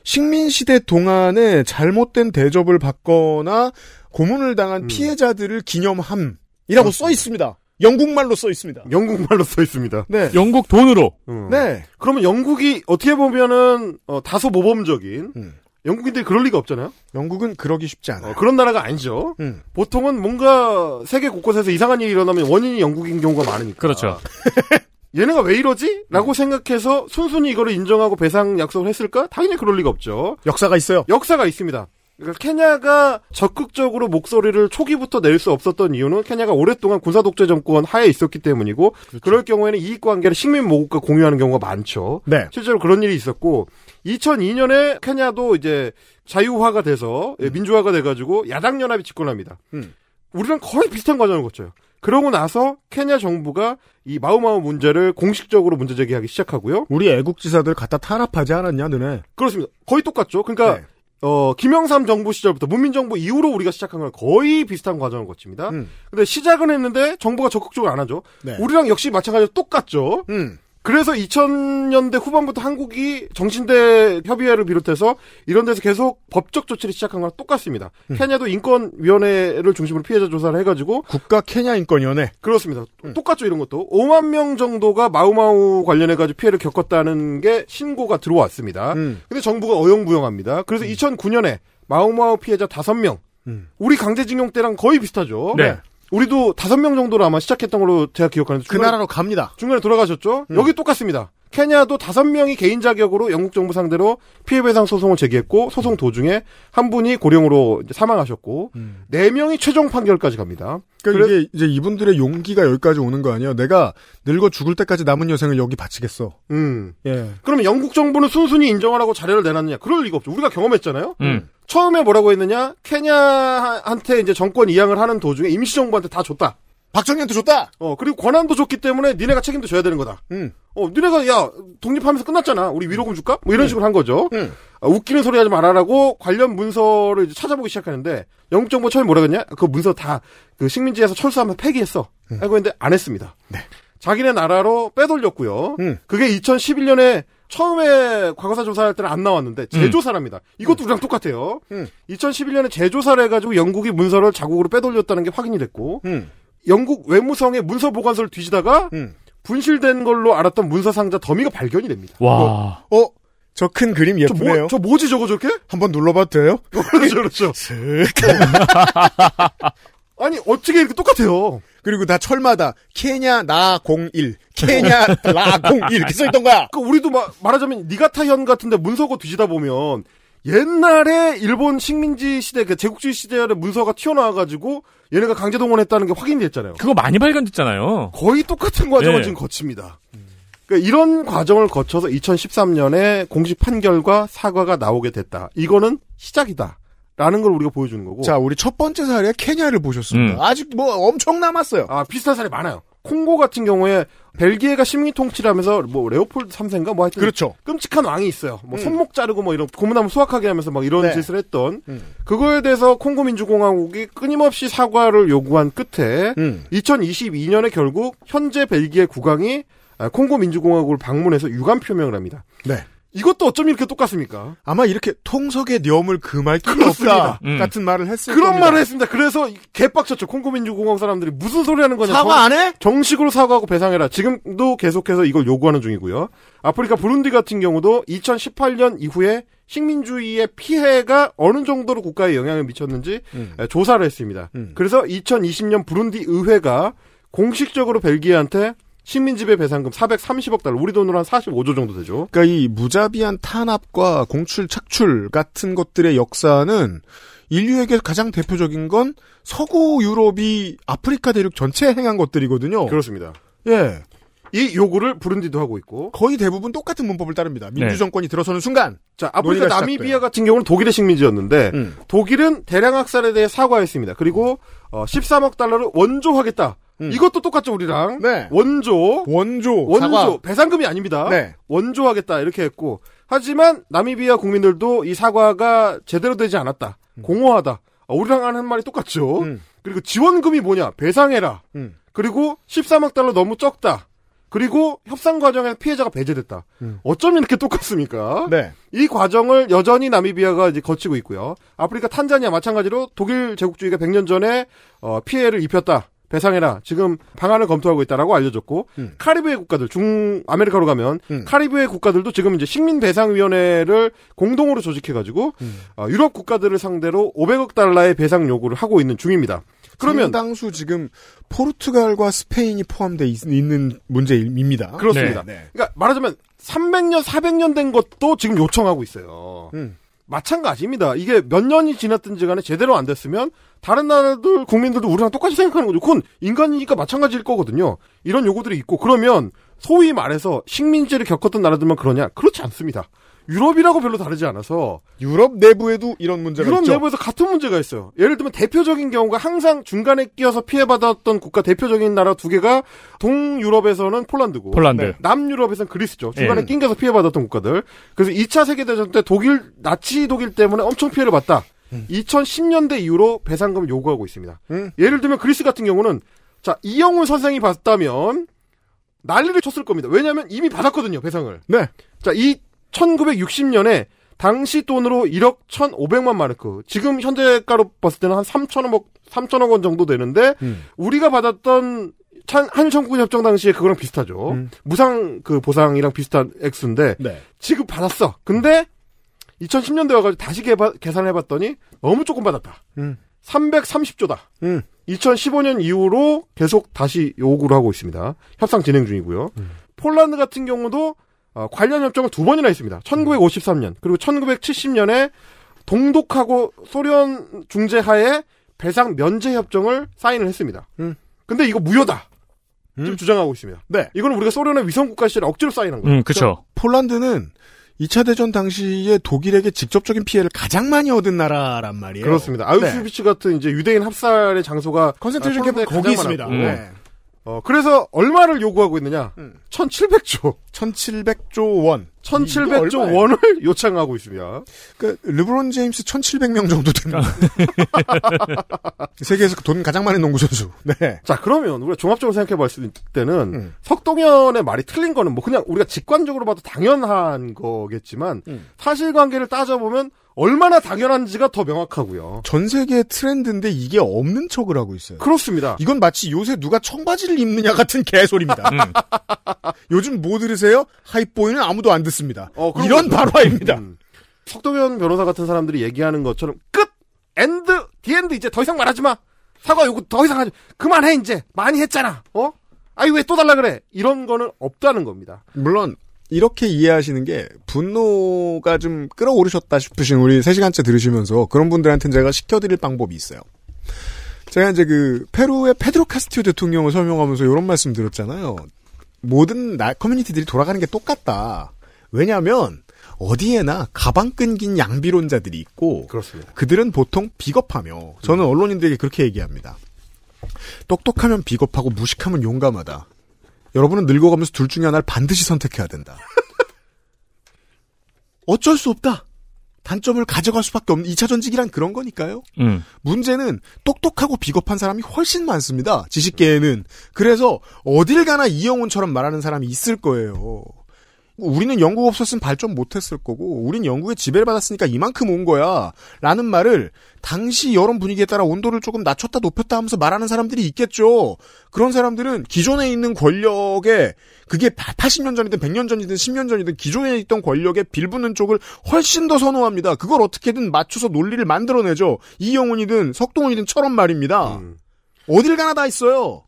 식민시대 동안에 잘못된 대접을 받거나 고문을 당한 음. 피해자들을 기념함이라고. 써 있습니다. 영국말로 써 있습니다. 영국말로 써 있습니다. 네. 영국 돈으로. 음. 네. 그러면 영국이 어떻게 보면은 어, 다소 모범적인 음. 영국인들이 그럴 리가 없잖아요. 영국은 그러기 쉽지 않아요. 어, 그런 나라가 아니죠. 음. 보통은 뭔가 세계 곳곳에서 이상한 일이 일어나면 원인이 영국인 경우가 많으니까. 그렇죠. 얘네가 왜 이러지? 라고 생각해서 순순히 이거를 인정하고 배상 약속을 했을까? 당연히 그럴 리가 없죠. 역사가 있어요. 역사가 있습니다. 그러니까 케냐가 적극적으로 목소리를 초기부터 낼 수 없었던 이유는 케냐가 오랫동안 군사 독재 정권 하에 있었기 때문이고 그럴 경우에는 이익 관계를 식민 모국과 공유하는 경우가 많죠. 네. 실제로 그런 일이 있었고 2002년에 케냐도 이제 자유화가 돼서 예, 민주화가 돼가지고 야당 연합이 집권합니다. 음. 우리랑 거의 비슷한 과정을 거쳐요. 그러고 나서 케냐 정부가 이 마우마우 문제를 공식적으로 문제 제기하기 시작하고요. 우리 애국지사들 갖다 탄압하지 않았냐, 너네? 그렇습니다. 거의 똑같죠. 그러니까 네. 어, 김영삼 정부 시절부터 문민정부 이후로 우리가 시작한 건 거의 비슷한 과정을 거칩니다. 음. 근데 시작은 했는데 정부가 적극적으로 안 하죠. 네. 우리랑 역시 마찬가지로 똑같죠. 음. 그래서 2000년대 후반부터 한국이 정신대 협의회를 비롯해서 이런 데서 계속 법적 조치를 시작한 거랑 똑같습니다. 음. 케냐도 인권위원회를 중심으로 피해자 조사를 해가지고 국가 케냐 인권위원회. 그렇습니다. 음. 똑같죠 이런 것도 5만 명 정도가 마우마우 관련해가지고 피해를 겪었다는 게 신고가 들어왔습니다. 음. 근데 정부가 어영부영합니다. 그래서 2009년에 마우마우 피해자 5명 음. 우리 강제징용 때랑 거의 비슷하죠. 네. 우리도 5명 정도로 아마 시작했던 걸로 제가 기억하는데 그 나라로 갑니다. 중간에 돌아가셨죠? 음. 여기 똑같습니다. 케냐도 다섯 명이 개인 자격으로 영국 정부 상대로 피해배상 소송을 제기했고 소송 도중에 한 분이 고령으로 이제 사망하셨고 음. 네 명이 최종 판결까지 갑니다. 그러니까 그래- 이게 이제 이분들의 용기가 여기까지 오는 거 아니에요? 내가 늙어 죽을 때까지 남은 여생을 여기 바치겠어. 음. 예. 그러면 영국 정부는 순순히 인정하라고 자료를 내놨느냐? 그럴 리가 없죠. 우리가 경험했잖아요. 음. 처음에 뭐라고 했느냐? 케냐한테 이제 정권 이양을 하는 도중에 임시정부한테 다 줬다. 박정희한테 줬다. 어 그리고 권한도 줬기 때문에 니네가 책임도 져야 되는 거다. 음. 어 니네가 야 독립하면서 끝났잖아. 우리 위로금 줄까? 뭐 이런 식으로 한 거죠. 음. 아, 웃기는 소리 하지 말아라고 관련 문서를 이제 찾아보기 시작하는데 영국 정부 처음에 뭐라 그랬냐? 그 문서 다 그 식민지에서 철수하면서 폐기했어. 알고 했는데 안 했습니다. 네. 자기네 나라로 빼돌렸고요. 음. 그게 2011년에 처음에 과거사 조사할 때는 안 나왔는데 재조사랍니다. 이것도 우리랑 똑같아요. 음. 2011년에 재조사를 해가지고 영국이 문서를 자국으로 빼돌렸다는 게 확인이 됐고 음. 영국 외무성의 문서 보관소를 뒤지다가 음. 분실된 걸로 알았던 문서 상자 더미가 발견이 됩니다. 와. 어? 저큰 그림 저, 예쁘네요. 뭐, 저 뭐 지 저거 저렇게? 한번 눌러봐도 돼요? 그렇죠 그렇죠. 슥. 아니 어떻게 이렇게 똑같아요? 그리고 다 철마다 케냐 나 01, 케냐 라 01 이렇게 써있던 거야. 그 우리도 마- 말하자면 니가타현 같은데 문서고 뒤지다 보면 옛날에 일본 식민지 시대 그 제국주의 시대의 문서가 튀어나와가지고 얘네가 강제 동원했다는 게 확인이 됐잖아요. 그거 많이 발견됐잖아요. 거의 똑같은 과정을 네. 지금 거칩니다. 그러니까 이런 과정을 거쳐서 2013년에 공식 판결과 사과가 나오게 됐다. 이거는 시작이다. 라는 걸 우리가 보여주는 거고. 자, 우리 첫 번째 사례 케냐를 보셨습니다. 음. 아직 뭐 엄청 남았어요. 아, 비슷한 사례 많아요. 콩고 같은 경우에 벨기에가 식민 통치를 하면서 뭐 레오폴드 3세인가 뭐 하여튼 그렇죠. 끔찍한 왕이 있어요. 뭐 음. 손목 자르고 뭐 이런 고무나무 수확하게 하면서 막 이런 네. 짓을 했던 음. 그거에 대해서 콩고 민주공화국이 끊임없이 사과를 요구한 끝에 음. 2022년에 결국 현재 벨기에 국왕이 아, 콩고 민주공화국을 방문해서 유감 표명을 합니다. 네. 이것도 어쩜 이렇게 똑같습니까? 아마 이렇게 통석의 념을 금할 길이 그렇습니다. 없다 음. 같은 말을 했을 그런 겁니다. 말을 했습니다. 그래서 개빡쳤죠. 콩고 민주공화국 사람들이 무슨 소리 하는 거냐. 사과 안 해? 정식으로 사과하고 배상해라. 지금도 계속해서 이걸 요구하는 중이고요. 아프리카 부룬디 같은 경우도 2018년 이후에 식민주의의 피해가 어느 정도로 국가에 영향을 미쳤는지 음. 에, 조사를 했습니다. 음. 그래서 2020년 부룬디 의회가 공식적으로 벨기에한테 식민지배 배상금 430억 달러, 우리 돈으로 한 45조 정도 되죠. 그러니까 이 무자비한 탄압과 공출 착출 같은 것들의 역사는 인류에게 가장 대표적인 건 서구 유럽이 아프리카 대륙 전체에 행한 것들이거든요. 그렇습니다. 예. 이 요구를 부룬디도 하고 있고. 거의 대부분 똑같은 문법을 따릅니다. 네. 민주 정권이 들어서는 순간. 자, 아프리카 나미비아. 같은 경우는 독일의 식민지였는데 음. 독일은 대량 학살에 대해 사과했습니다. 그리고 어, 13억 달러를 원조하겠다. 음. 이것도 똑같죠 우리랑. 네. 원조. 원조. 원조. 사과. 배상금이 아닙니다. 네. 원조하겠다 이렇게 했고. 하지만 나미비아 국민들도 이 사과가 제대로 되지 않았다. 공허하다. 어, 우리랑 하는 말이 똑같죠. 음. 그리고 지원금이 뭐냐? 배상해라. 음. 그리고 13억 달러 너무 적다. 그리고 협상 과정에서 피해자가 배제됐다. 음. 어쩜 이렇게 똑같습니까? 네. 이 과정을 여전히 나미비아가 이제 거치고 있고요. 아프리카 탄자니아 마찬가지로 독일 제국주의가 100년 전에 어, 피해를 입혔다. 배상해라. 지금 방안을 검토하고 있다라고 알려졌고 음. 카리브해 국가들 중 아메리카로 가면 음. 카리브해 국가들도 지금 이제 식민 배상 위원회를 공동으로 조직해 가지고 음. 어, 유럽 국가들을 상대로 500억 달러의 배상 요구를 하고 있는 중입니다. 그러면 상당수 지금 포르투갈과 스페인이 포함되어 있, 는 문제입니다. 그렇습니다. 네. 그러니까 말하자면 300년, 400년 된 것도 지금 요청하고 있어요. 음. 마찬가지입니다. 이게 몇 년이 지났든지 간에 제대로 안 됐으면 다른 나라들 국민들도 우리랑 똑같이 생각하는 거죠. 그건 인간이니까 마찬가지일 거거든요. 이런 요구들이 있고 그러면 소위 말해서 식민지를 겪었던 나라들만 그러냐? 그렇지 않습니다. 유럽이라고 별로 다르지 않아서 유럽 내부에도 이런 문제가 유럽 있죠. 내부에서 같은 문제가 있어요. 예를 들면 대표적인 경우가 항상 중간에 끼어서 피해받았던 국가 대표적인 나라 두 개가 동유럽에서는 폴란드고 폴란드. 네, 남유럽에서는 그리스죠. 중간에 예. 낑겨서 피해받았던 국가들. 그래서 2차 세계 대전 때 독일 나치 독일 때문에 엄청 피해를 봤다. 2010년대 이후로 배상금을 요구하고 있습니다. 음. 예를 들면 그리스 같은 경우는 자 이영훈 선생이 봤다면 난리를 쳤을 겁니다. 왜냐하면 이미 받았거든요 배상을. 네. 자, 이 1960년에 당시 돈으로 1억 1,500만 마르크. 지금 현재가로 봤을 때는 한 3천억 3천억 원 정도 되는데 음. 우리가 받았던 찬- 한일 청구 협정 당시에 그거랑 비슷하죠. 음. 무상 그 보상이랑 비슷한 액수인데 네. 지금 받았어. 근데 2010년대 와가지고 다시 개바- 계산해봤더니 너무 조금 받았다. 음. 330조다. 음. 2015년 이후로 계속 다시 요구를 하고 있습니다. 협상 진행 중이고요. 음. 폴란드 같은 경우도 어, 관련 협정을 두 번이나 했습니다. 1953년 그리고 1970년에 동독하고 소련 중재하에 배상 면제 협정을 사인을 했습니다. 음. 근데 이거 무효다. 지금 음. 주장하고 있습니다. 네. 이거는 우리가 소련의 위성국가 시절에 억지로 사인한 거예요. 음, 그쵸. 폴란드는 2차 대전 당시에 독일에게 직접적인 피해를 가장 많이 얻은 나라란 말이에요. 그렇습니다. 아우슈비츠 같은 이제 유대인 학살의 장소가 concentration 아, camp 폴란드에 거기 가장 있습니다. 많았고. 네. 어, 그래서 얼마를 요구하고 있느냐? 음. 1700조. 1700조 원. 이거 1700조 얼마예요? 원을 요청하고 있습니다. 그 르브론 제임스 1700명 정도 됩니다. 세계에서 돈 가장 많은 농구 선수. 네. 자, 그러면 우리가 종합적으로 생각해 봤을 때는 음. 석동현의 말이 틀린 거는 뭐 그냥 우리가 직관적으로 봐도 당연한 거겠지만 음. 사실관계를 따져보면 얼마나 당연한지가 더 명확하고요. 전 세계 트렌드인데 이게 없는 척을 하고 있어요. 그렇습니다. 이건 마치 요새 누가 청바지를 입느냐 같은 개소리입니다. 음. 요즘 뭐 들으세요? Hype Boy는 아무도 안 듣습니다. 어, 이런. 발화입니다. 음. 석동현 변호사 같은 사람들이 얘기하는 것처럼 끝! End! The end 이제 더 이상 말하지 마! 사과 요구 더 이상 하지 그만해 이제! 많이 했잖아! 어? 아이 왜 또 달라 그래! 이런 거는 없다는 겁니다. 물론 이렇게 이해하시는 게 분노가 좀 끌어오르셨다 싶으신 우리 3시간째 들으시면서 그런 분들한테는 제가 식혀드릴 방법이 있어요. 제가 이제 그 페루의 페드로 카스티오 대통령을 설명하면서 이런 말씀 드렸잖아요. 모든 나, 커뮤니티들이 돌아가는 게 똑같다. 왜냐하면 어디에나 가방 끈긴 양비론자들이 있고 그렇습니다. 그들은 보통 비겁하며 저는 언론인들에게 그렇게 얘기합니다. 똑똑하면 비겁하고 무식하면 용감하다. 여러분은 늙어가면서 둘 중에 하나를 반드시 선택해야 된다. 어쩔 수 없다. 단점을 가져갈 수밖에 없는 2차 전직이란 그런 거니까요. 음. 문제는 똑똑하고 비겁한 사람이 훨씬 많습니다. 지식계에는. 그래서 어딜 가나 이영훈처럼 말하는 사람이 있을 거예요. 우리는 영국 없었으면 발전 못했을 거고, 우린 영국의 지배를 받았으니까 이만큼 온 거야. 라는 말을 당시 여론 분위기에 따라 온도를 조금 낮췄다 높였다 하면서 말하는 사람들이 있겠죠. 그런 사람들은 기존에 있는 권력에, 그게 80년 전이든 100년 전이든 10년 전이든 기존에 있던 권력에 빌붙는 쪽을 훨씬 더 선호합니다. 그걸 어떻게든 맞춰서 논리를 만들어내죠. 이영훈이든 석동현이든 처럼 말입니다. 음. 어딜 가나 다 있어요.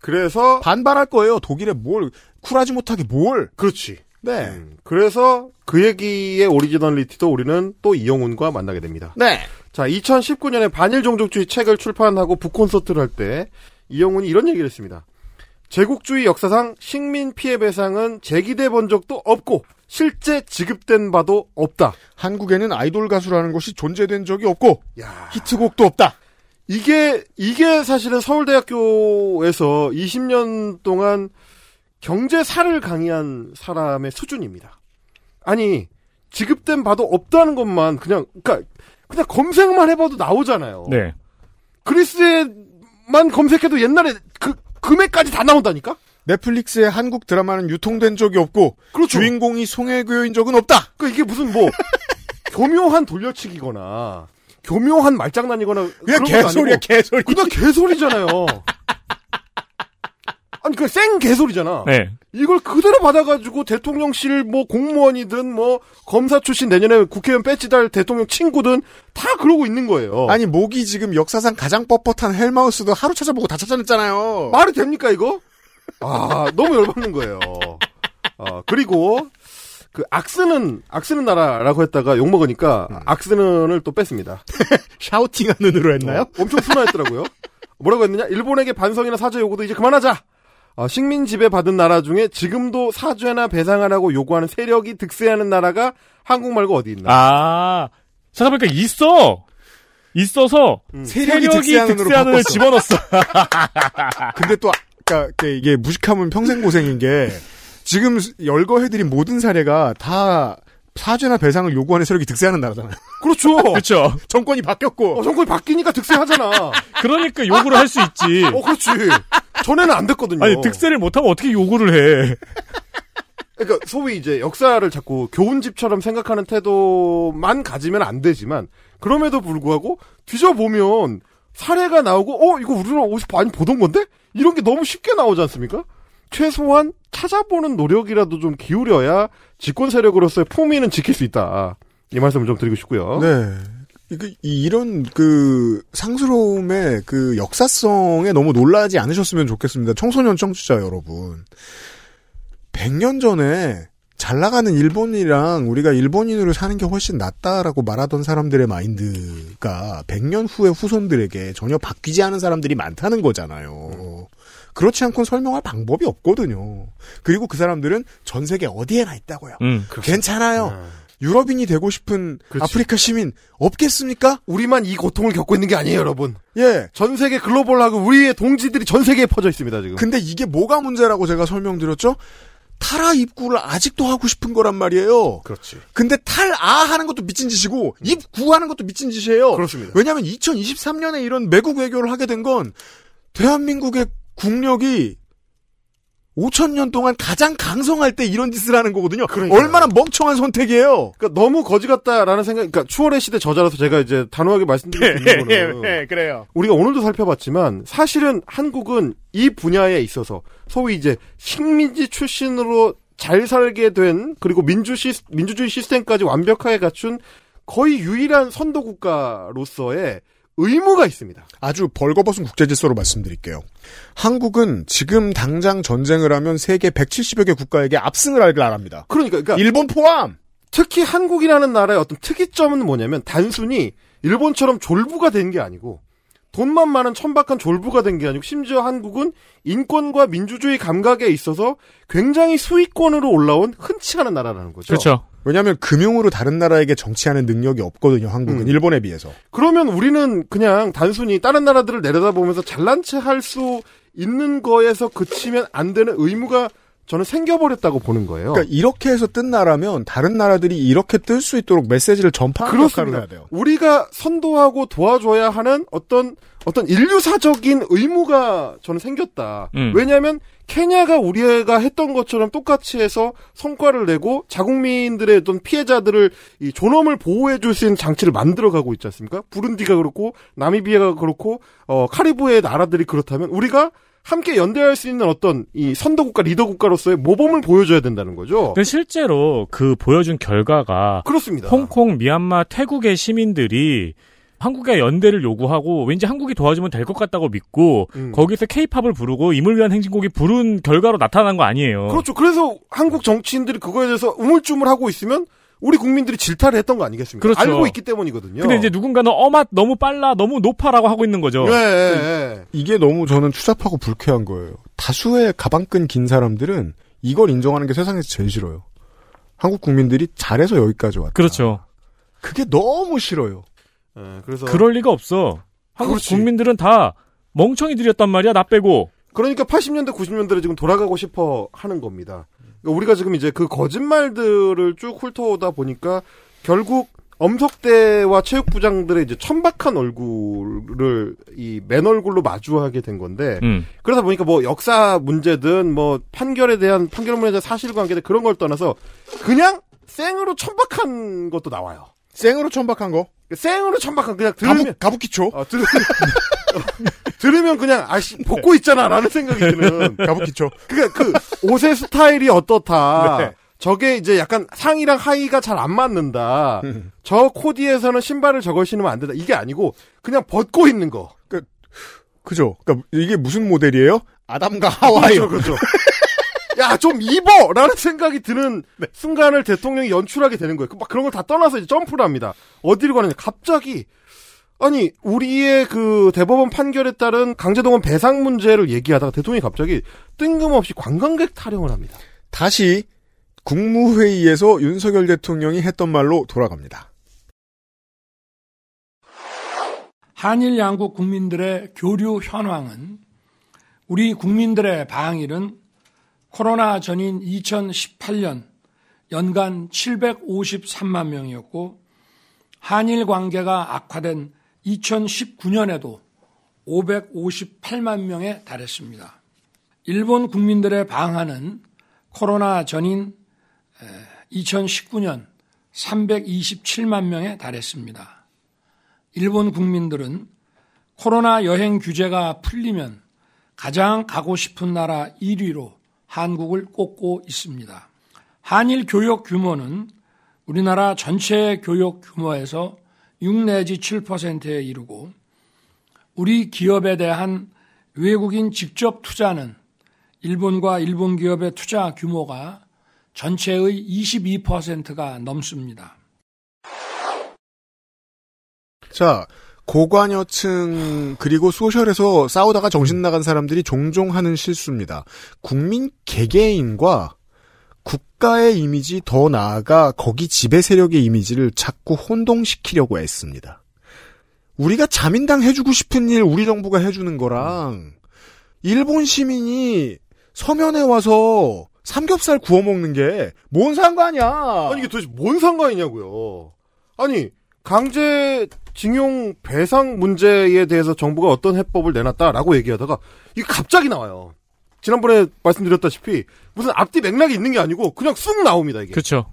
그래서 반발할 거예요. 독일에 뭘, 쿨하지 못하게 뭘. 그렇지. 네. 음, 그래서 그 얘기의 오리지널리티도 우리는 또 이영훈과 만나게 됩니다. 네. 자, 2019년에 반일 종족주의 책을 출판하고 북콘서트를 할 때 이영훈이 이런 얘기를 했습니다. 제국주의 역사상 식민 피해 배상은 제기돼 본 적도 없고 실제 지급된 바도 없다. 한국에는 아이돌 가수라는 것이 존재된 적이 없고 야, 히트곡도 없다. 이게 이게 사실은 서울대학교에서 20년 동안 경제사를 강의한 사람의 수준입니다. 아니 지급된 바도 없다는 것만 그냥 그러니까 그냥 검색만 해봐도 나오잖아요. 네. 그리스에만 검색해도 옛날에 그 금액까지 다 나온다니까? 넷플릭스의 한국 드라마는 유통된 적이 없고 그렇죠. 주인공이 송혜교인 적은 없다. 그 이게 무슨 뭐 교묘한 돌려치기거나 교묘한 말장난이거나 그냥 개소리야 개소리. 그냥 개소리잖아요. 아니 그 생 개소리잖아. 네. 이걸 그대로 받아가지고 대통령실 뭐 공무원이든 뭐 검사 출신 내년에 국회의원 배지 달 대통령 친구든 다 그러고 있는 거예요. 아니 목이 지금 역사상 가장 뻣뻣한 헬마우스도 하루 찾아보고 다 찾아냈잖아요. 말이 됩니까 이거? 아 너무 열받는 거예요. 아 그리고 그 악쓰는 악쓰는 나라라고 했다가 욕 먹으니까 악쓰는을 또 뺐습니다. 샤우팅하는으로 했나요? 어, 엄청 순화했더라고요. 뭐라고 했느냐? 일본에게 반성이나 사죄 요구도 이제 그만하자. 어, 식민 지배 받은 나라 중에 지금도 사죄나 배상하라고 요구하는 세력이 득세하는 나라가 한국 말고 어디 있나? 아, 찾아보니까 있어! 있어서, 음. 세력이 득세하는을 바꿨어. 집어넣었어. 근데 또, 그니까, 이게 무식하면 평생 고생인 게, 지금 열거해드린 모든 사례가 다 사죄나 배상을 요구하는 세력이 득세하는 나라잖아요. 그렇죠. 그쵸. 정권이 바뀌었고. 어, 정권이 바뀌니까 득세하잖아. 그러니까 요구를 할 수 있지. 어, 그렇지. 전에는 안 됐거든요. 아니, 득세를 못하면 어떻게 요구를 해. 그러니까 소위 이제 역사를 자꾸 교훈집처럼 생각하는 태도만 가지면 안 되지만 그럼에도 불구하고 뒤져보면 사례가 나오고 어 이거 우리나라 어디서 많이 보던 건데 이런 게 너무 쉽게 나오지 않습니까? 최소한 찾아보는 노력이라도 좀 기울여야 집권 세력으로서의 품위는 지킬 수 있다. 이 말씀을 좀 드리고 싶고요. 네. 그, 이- 이런, 그, 상스러움의 그 역사성에 너무 놀라지 않으셨으면 좋겠습니다. 청소년 청취자 여러분. 100년 전에 잘 나가는 일본이랑 우리가 일본인으로 사는 게 훨씬 낫다라고 말하던 사람들의 마인드가 100년 후의 후손들에게 전혀 바뀌지 않은 사람들이 많다는 거잖아요. 그렇지 않고는 설명할 방법이 없거든요. 그리고 그 사람들은 전 세계 어디에나 있다고요. 음. 괜찮아요. 유럽인이 되고 싶은 아프리카 시민 없겠습니까? 우리만 이 고통을 겪고 있는 게 아니에요, 여러분. 예. 전 세계 글로벌하고 우리의 동지들이 전 세계에 퍼져 있습니다, 지금. 근데 이게 뭐가 문제라고 제가 설명드렸죠? 탈아 입구를 아직도 하고 싶은 거란 말이에요. 그렇지. 근데 탈아 하는 것도 미친 짓이고 입구 하는 것도 미친 짓이에요. 그렇습니다. 왜냐하면 2023년에 이런 매국 외교를 하게 된 건 대한민국의 국력이 5천 년 동안 가장 강성할 때 이런 짓을 하는 거거든요. 그러니까요. 얼마나 멍청한 선택이에요. 그러니까 너무 거지 같다라는 생각, 그러니까 추월의 시대 저자라서 제가 이제 단호하게 수 있는 거는 예, 그래요. 우리가 오늘도 살펴봤지만 사실은 한국은 이 분야에 있어서 소위 이제 식민지 출신으로 잘 살게 된 그리고 민주 시, 민주주의 시스템까지 완벽하게 갖춘 거의 유일한 선도 국가로서의 의무가 있습니다. 아주 벌거벗은 국제 질서로 말씀드릴게요. 한국은 지금 당장 전쟁을 하면 세계 170여 개 국가에게 압승을 할걸 알합니다. 그러니까, 그러니까 일본 포함. 특히 한국이라는 나라의 어떤 특이점은 뭐냐면 단순히 일본처럼 졸부가 된 게 아니고 돈만 많은 천박한 졸부가 된 게 아니고 심지어 한국은 인권과 민주주의 감각에 있어서 굉장히 수위권으로 올라온 흔치 않은 나라라는 거죠. 그렇죠. 왜냐하면 금융으로 다른 나라에게 정치하는 능력이 없거든요. 한국은 음. 일본에 비해서. 그러면 우리는 그냥 단순히 다른 나라들을 내려다보면서 잘난 체할 수 있는 거에서 그치면 안 되는 의무가 저는 생겨버렸다고 보는 거예요. 그러니까 이렇게 해서 뜬 나라면 다른 나라들이 이렇게 뜰 수 있도록 메시지를 전파하는 역할을 해야 돼요. 우리가 선도하고 도와줘야 하는 어떤 어떤 인류사적인 의무가 저는 생겼다. 음. 왜냐하면 케냐가 우리가 했던 것처럼 똑같이 해서 성과를 내고 자국민들의 어떤 피해자들을 이 존엄을 보호해 줄 수 있는 장치를 만들어 가고 있지 않습니까? 부룬디가 그렇고 나미비아가 그렇고 어 카리브의 나라들이 그렇다면 우리가 함께 연대할 수 있는 어떤 이 선도국가 리더국가로서의 모범을 보여줘야 된다는 거죠. 근데 실제로 그 보여준 결과가 그렇습니다. 홍콩, 미얀마, 태국의 시민들이 한국의 연대를 요구하고 왠지 한국이 도와주면 될 것 같다고 믿고 음. 거기서 케이팝을 부르고 임을 위한 행진곡이 부른 결과로 나타난 거 아니에요. 그렇죠. 그래서 한국 정치인들이 그거에 대해서 우물쭈물하고 있으면 우리 국민들이 질타를 했던 거 아니겠습니까? 그렇죠. 알고 있기 때문이거든요. 근데 이제 누군가는 어맛 너무 빨라 너무 높아라고 하고 있는 거죠. 예, 예, 예. 이게 너무 저는 추잡하고 불쾌한 거예요. 다수의 가방끈 긴 사람들은 이걸 인정하는 게 세상에서 제일 싫어요. 한국 국민들이 잘해서 여기까지 왔다. 그렇죠. 그게 너무 싫어요. 예, 그래서 그럴 리가 없어. 한국 그렇지. 국민들은 다 멍청이들이었단 말이야 나 빼고. 그러니까 80년대 90년대를 지금 돌아가고 싶어 하는 겁니다. 그러니까 우리가 지금 이제 그 거짓말들을 쭉 훑어오다 보니까 결국 엄석대와 체육부장들의 이제 천박한 얼굴을 이 맨 얼굴로 마주하게 된 건데 음. 그러다 보니까 뭐 역사 문제든 뭐 판결에 대한 판결문에 대한 사실관계든 그런 걸 떠나서 그냥 생으로 천박한 것도 나와요. 생으로 천박한 거. 생으로 천박한 그냥 들으면 가부, 가부키초. 어, 들으면 들으면 그냥 아씨 벗고 있잖아라는 생각이 드는 가부키초. 그러니까 그 옷의 스타일이 어떻다. 네. 저게 이제 약간 상이랑 하의가 잘 안 맞는다. 음. 저 코디에서는 신발을 저걸 신으면 안 된다. 이게 아니고 그냥 벗고 있는 거. 그죠? 그러니까 이게 무슨 모델이에요? 아담과 하와요. 그렇죠. 그렇죠. 야, 좀 입어! 라는 생각이 드는 순간을 대통령이 연출하게 되는 거예요. 그막 그런 걸 다 떠나서 이제 점프를 합니다. 어디로 가느냐. 갑자기, 아니 우리의 그 대법원 판결에 따른 강제동원 배상 문제를 얘기하다가 대통령이 갑자기 뜬금없이 관광객 타령을 합니다. 다시 국무회의에서 윤석열 대통령이 했던 말로 돌아갑니다. 한일 양국 국민들의 교류 현황은 우리 국민들의 방일은 코로나 전인 2018년 연간 753만 명이었고 한일 관계가 악화된 2019년에도 558만 명에 달했습니다. 일본 국민들의 방한은 코로나 전인 2019년 327만 명에 달했습니다. 일본 국민들은 코로나 여행 규제가 풀리면 가장 가고 싶은 나라 1위로 한국을 꼽고 있습니다. 한일 교역 규모는 우리나라 전체 교역 규모에서 6 내지 7%에 이르고 우리 기업에 대한 외국인 직접 투자는 일본과 일본 기업의 투자 규모가 전체의 22%가 넘습니다. 자, 고관여층 그리고 소셜에서 싸우다가 정신 나간 사람들이 종종 하는 실수입니다. 국민 개개인과 국가의 이미지 더 나아가 거기 지배 세력의 이미지를 자꾸 혼동시키려고 했습니다. 우리가 자민당 해주고 싶은 일 우리 정부가 해주는 거랑 일본 시민이 서면에 와서 삼겹살 구워 먹는 게 뭔 상관이야? 아니 이게 도대체 뭔 상관이냐고요. 아니 강제 징용 배상 문제에 대해서 정부가 어떤 해법을 내놨다라고 얘기하다가 이게 갑자기 나와요. 지난번에 말씀드렸다시피 무슨 앞뒤 맥락이 있는 게 아니고 그냥 쑥 나옵니다 이게. 그렇죠.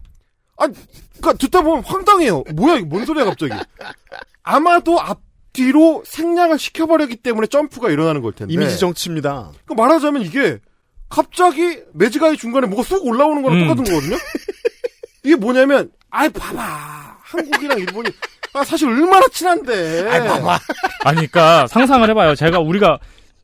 아니, 그니까 듣다 보면 황당해요. 뭐야 이게 뭔 소리야 갑자기. 아마도 앞뒤로 생략을 시켜버렸기 때문에 점프가 일어나는 걸 텐데. 이미지 정치입니다. 그 말하자면 이게 갑자기 매지가이 중간에 뭐가 쑥 올라오는 거랑 음. 똑같은 거거든요. 이게 뭐냐면, 아이 봐봐 한국이랑 일본이 아, 사실 얼마나 친한데. 아이 봐봐. 아니, 그러니까 상상을 해봐요. 제가 우리가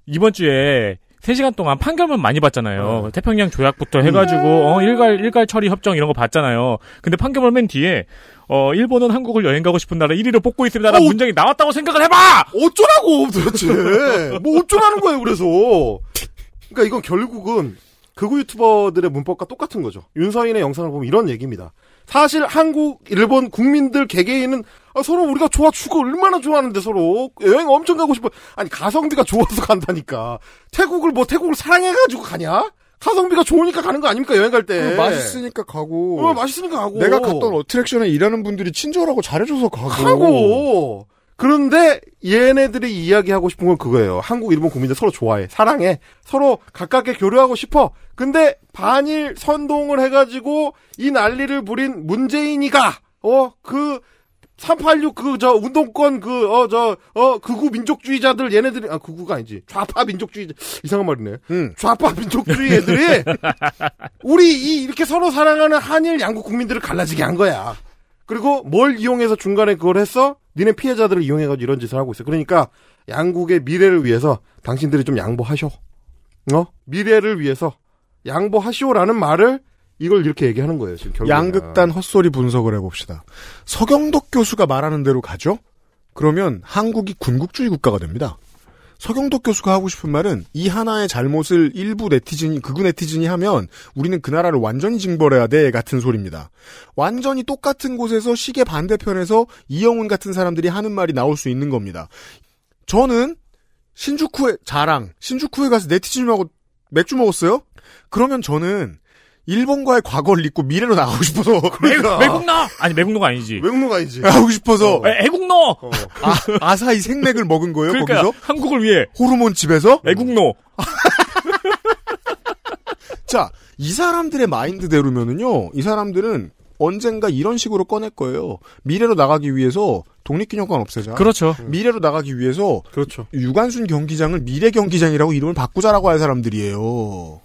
이번 주에 3시간 동안 판결문 많이 봤잖아요. 태평양 조약부터 해가지고, 어, 일갈, 일갈 처리 협정 이런 거 봤잖아요. 근데 판결문 맨 뒤에, 어, 일본은 한국을 여행 가고 싶은 나라 1위로 뽑고 있습니다. 라는 어, 문장이 나왔다고 생각을 해봐! 어쩌라고 도대체. 뭐 어쩌라는 거예요 그래서. 그러니까 이건 결국은 극우 유튜버들의 문법과 똑같은 거죠. 윤서인의 영상을 보면 이런 얘기입니다. 사실 한국, 일본 국민들 개개인은 아, 서로 우리가 좋아 죽어 얼마나 좋아하는데 서로 여행 엄청 가고 싶어. 아니 가성비가 좋아서 간다니까. 태국을 뭐 태국을 사랑해가지고 가냐? 가성비가 좋으니까 가는 거 아닙니까 여행 갈 때. 맛있으니까 가고. 어, 맛있으니까 가고. 내가 갔던 어트랙션에 일하는 분들이 친절하고 잘해줘서 가고. 하고. 그런데 얘네들이 이야기하고 싶은 건 그거예요. 한국, 일본 국민들 서로 좋아해. 사랑해. 서로 가깝게 교류하고 싶어. 근데 반일 선동을 해가지고 이 난리를 부린 문재인이가, 어, 그, 386 그, 저, 운동권 그, 어, 저, 어, 극우 민족주의자들 얘네들이, 아, 극우가 아니지. 좌파 민족주의자, 이상한 말이네. 응. 좌파 민족주의 애들이, 우리 이, 이렇게 서로 사랑하는 한일 양국 국민들을 갈라지게 한 거야. 그리고 뭘 이용해서 중간에 그걸 했어? 니네 피해자들을 이용해가지고 이런 짓을 하고 있어. 그러니까 양국의 미래를 위해서 당신들이 좀 양보하쇼. 어? 미래를 위해서 양보하시오라는 말을 이걸 이렇게 얘기하는 거예요. 지금 결국 양극단 헛소리 분석을 해봅시다. 서경덕 교수가 말하는 대로 가죠? 그러면 한국이 군국주의 국가가 됩니다. 서경덕 교수가 하고 싶은 말은 이 하나의 잘못을 일부 네티즌이 극우 네티즌이 하면 우리는 그 나라를 완전히 징벌해야 돼 같은 소리입니다. 완전히 똑같은 곳에서 시계 반대편에서 이영훈 같은 사람들이 하는 말이 나올 수 있는 겁니다. 저는 신주쿠에 자랑 신주쿠에 가서 네티즌하고 맥주 먹었어요. 그러면 저는 일본과의 과거를 잊고 미래로 나가고 싶어서 그러니까. 매국노! 아니, 매국노가 아니지. 외국노가 아니지. 하고 싶어서 애- 애국노! 아, 아사히 생맥을 먹은 거예요 그러니까 거기서 한국을 위해 호르몬 집에서 애국노. 자, 이 사람들의 마인드대로면은요, 이 사람들은 언젠가 이런 식으로 꺼낼 거예요. 미래로 나가기 위해서 독립기념관 없애자. 그렇죠. 미래로 나가기 위해서 그렇죠. 유관순 경기장을 미래 경기장이라고 이름을 바꾸자라고 할 사람들이에요.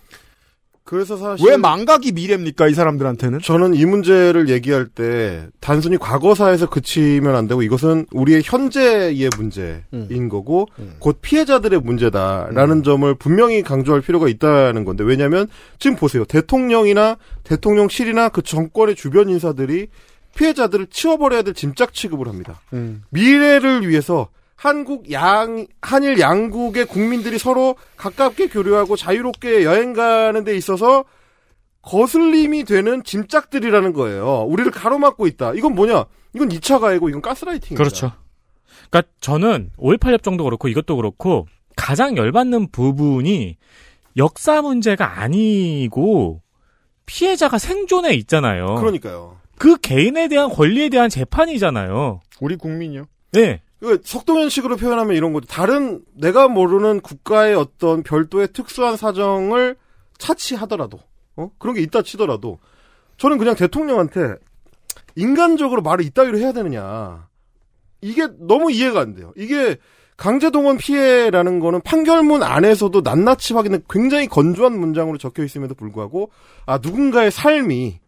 그래서 사실 왜 망각이 미래입니까, 이 사람들한테는? 저는 이 문제를 얘기할 때 단순히 과거사에서 그치면 안 되고 이것은 우리의 현재의 문제인 음. 거고 곧 피해자들의 문제다라는 점을 분명히 강조할 필요가 있다는 건데 왜냐하면 지금 보세요 대통령이나 대통령실이나 그 정권의 주변 인사들이 피해자들을 치워버려야 될 짐짝 취급을 합니다. 음. 미래를 위해서 한국 양 한일 양국의 국민들이 서로 가깝게 교류하고 자유롭게 여행 가는 데 있어서 거슬림이 되는 짐짝들이라는 거예요. 우리를 가로막고 있다. 이건 뭐냐? 이건 2차 가해고 이건 가스라이팅입니다. 그렇죠. 그러니까 저는 5.18 협정도 그렇고 이것도 그렇고 가장 열받는 부분이 역사 문제가 아니고 피해자가 생존에 있잖아요. 그러니까요. 그 개인에 대한 권리에 대한 재판이잖아요. 우리 국민이요. 네. 그 석동현식으로 표현하면 이런 거죠. 다른 내가 모르는 국가의 어떤 별도의 특수한 사정을 차치하더라도 어? 그런 게 있다 치더라도 저는 그냥 대통령한테 인간적으로 말을 이따위로 해야 되느냐. 이게 너무 이해가 안 돼요. 이게 강제동원 피해라는 거는 판결문 안에서도 낱낱이 확인은 굉장히 건조한 문장으로 적혀 있음에도 불구하고 아 누군가의 삶이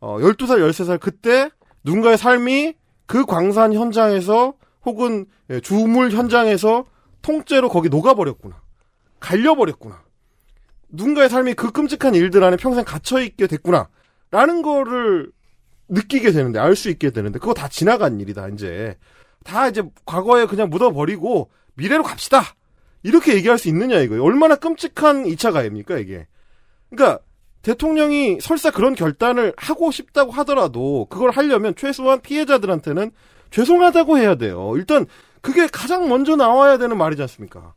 어 12살 13살 그때 누군가의 삶이 그 광산 현장에서 혹은 예, 주물 현장에서 통째로 거기 녹아버렸구나. 갈려버렸구나. 누군가의 삶이 그 끔찍한 일들 안에 평생 갇혀있게 됐구나. 라는 거를 느끼게 되는데, 알 수 있게 되는데, 그거 다 지나간 일이다, 이제. 다 이제 과거에 그냥 묻어버리고, 미래로 갑시다! 이렇게 얘기할 수 있느냐, 이거예요. 얼마나 끔찍한 2차 가해입니까, 이게. 그러니까, 대통령이 설사 그런 결단을 하고 싶다고 하더라도, 그걸 하려면 최소한 피해자들한테는 죄송하다고 해야 돼요. 일단, 그게 가장 먼저 나와야 되는 말이지 않습니까?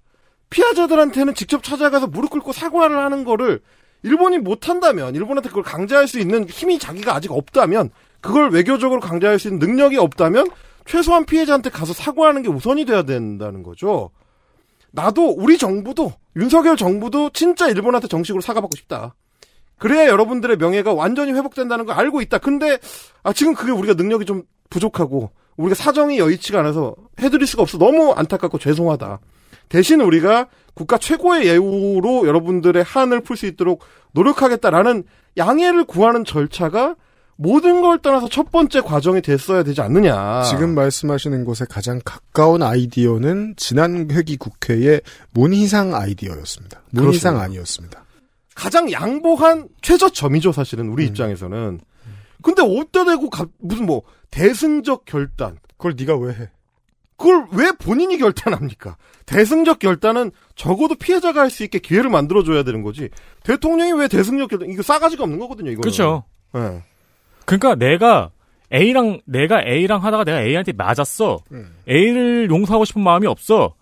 피해자들한테는 직접 찾아가서 무릎 꿇고 사과를 하는 거를 일본이 못한다면, 일본한테 그걸 강제할 수 있는 힘이 자기가 아직 없다면, 그걸 외교적으로 강제할 수 있는 능력이 없다면, 최소한 피해자한테 가서 사과하는 게 우선이 돼야 된다는 거죠. 나도, 우리 정부도, 윤석열 정부도 진짜 일본한테 정식으로 사과받고 싶다. 그래야 여러분들의 명예가 완전히 회복된다는 걸 알고 있다. 근데, 아, 지금 그게 우리가 능력이 좀 부족하고, 우리가 사정이 여의치가 않아서 해드릴 수가 없어. 너무 안타깝고 죄송하다. 대신 우리가 국가 최고의 예우로 여러분들의 한을 풀 수 있도록 노력하겠다라는 양해를 구하는 절차가 모든 걸 떠나서 첫 번째 과정이 됐어야 되지 않느냐. 지금 말씀하시는 것에 가장 가까운 아이디어는 지난 회기 국회의 문희상 아이디어였습니다. 문희상 그렇습니다. 아니었습니다. 가장 양보한 최저점이죠, 사실은 우리 입장에서는. 근데 어디다 대고 가- 무슨 뭐 대승적 결단. 그걸 네가 왜 해? 그걸 왜 본인이 결단합니까? 대승적 결단은 적어도 피해자가 할 수 있게 기회를 만들어줘야 되는 거지. 대통령이 왜 대승적 결단? 이거 싸가지가 없는 거거든요. 이거. 그렇죠. 네. 그러니까 내가 A랑 내가 A랑 하다가 내가 A한테 맞았어. A를 용서하고 싶은 마음이 없어.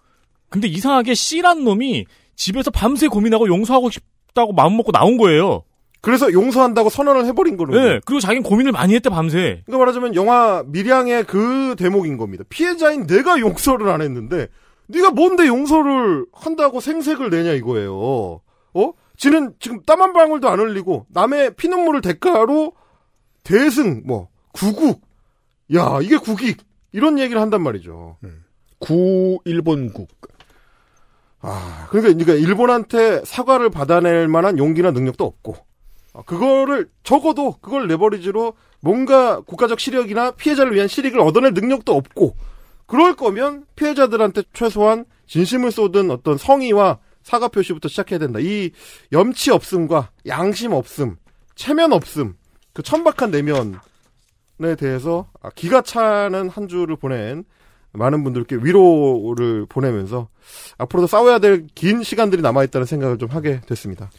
근데 이상하게 C란 놈이 집에서 밤새 고민하고 용서하고 싶다고 마음 먹고 나온 거예요. 그래서 용서한다고 선언을 해버린 거는. 네. 그리고 자기는 고민을 많이 했대 밤새. 그러니까 말하자면 영화 밀양의 그 대목인 겁니다. 피해자인 내가 용서를 안 했는데 네가 뭔데 용서를 한다고 생색을 내냐 이거예요. 어? 지는 지금 땀 한 방울도 안 흘리고 남의 피눈물을 대가로 대승 뭐 구국 야 이게 국익 이런 얘기를 한단 말이죠. 구 일본국. 아 그러니까 그러니까 일본한테 사과를 받아낼 만한 용기나 능력도 없고 어, 그거를 적어도 그걸 레버리지로 뭔가 국가적 실력이나 피해자를 위한 실익을 얻어낼 능력도 없고 그럴 거면 피해자들한테 최소한 진심을 쏟은 어떤 성의와 사과 표시부터 시작해야 된다. 이 염치 없음과 양심 없음, 체면 없음, 그 천박한 내면에 대해서 아, 기가 차는 한 주를 보낸 많은 분들께 위로를 보내면서 앞으로도 싸워야 될 긴 시간들이 남아있다는 생각을 좀 하게 됐습니다.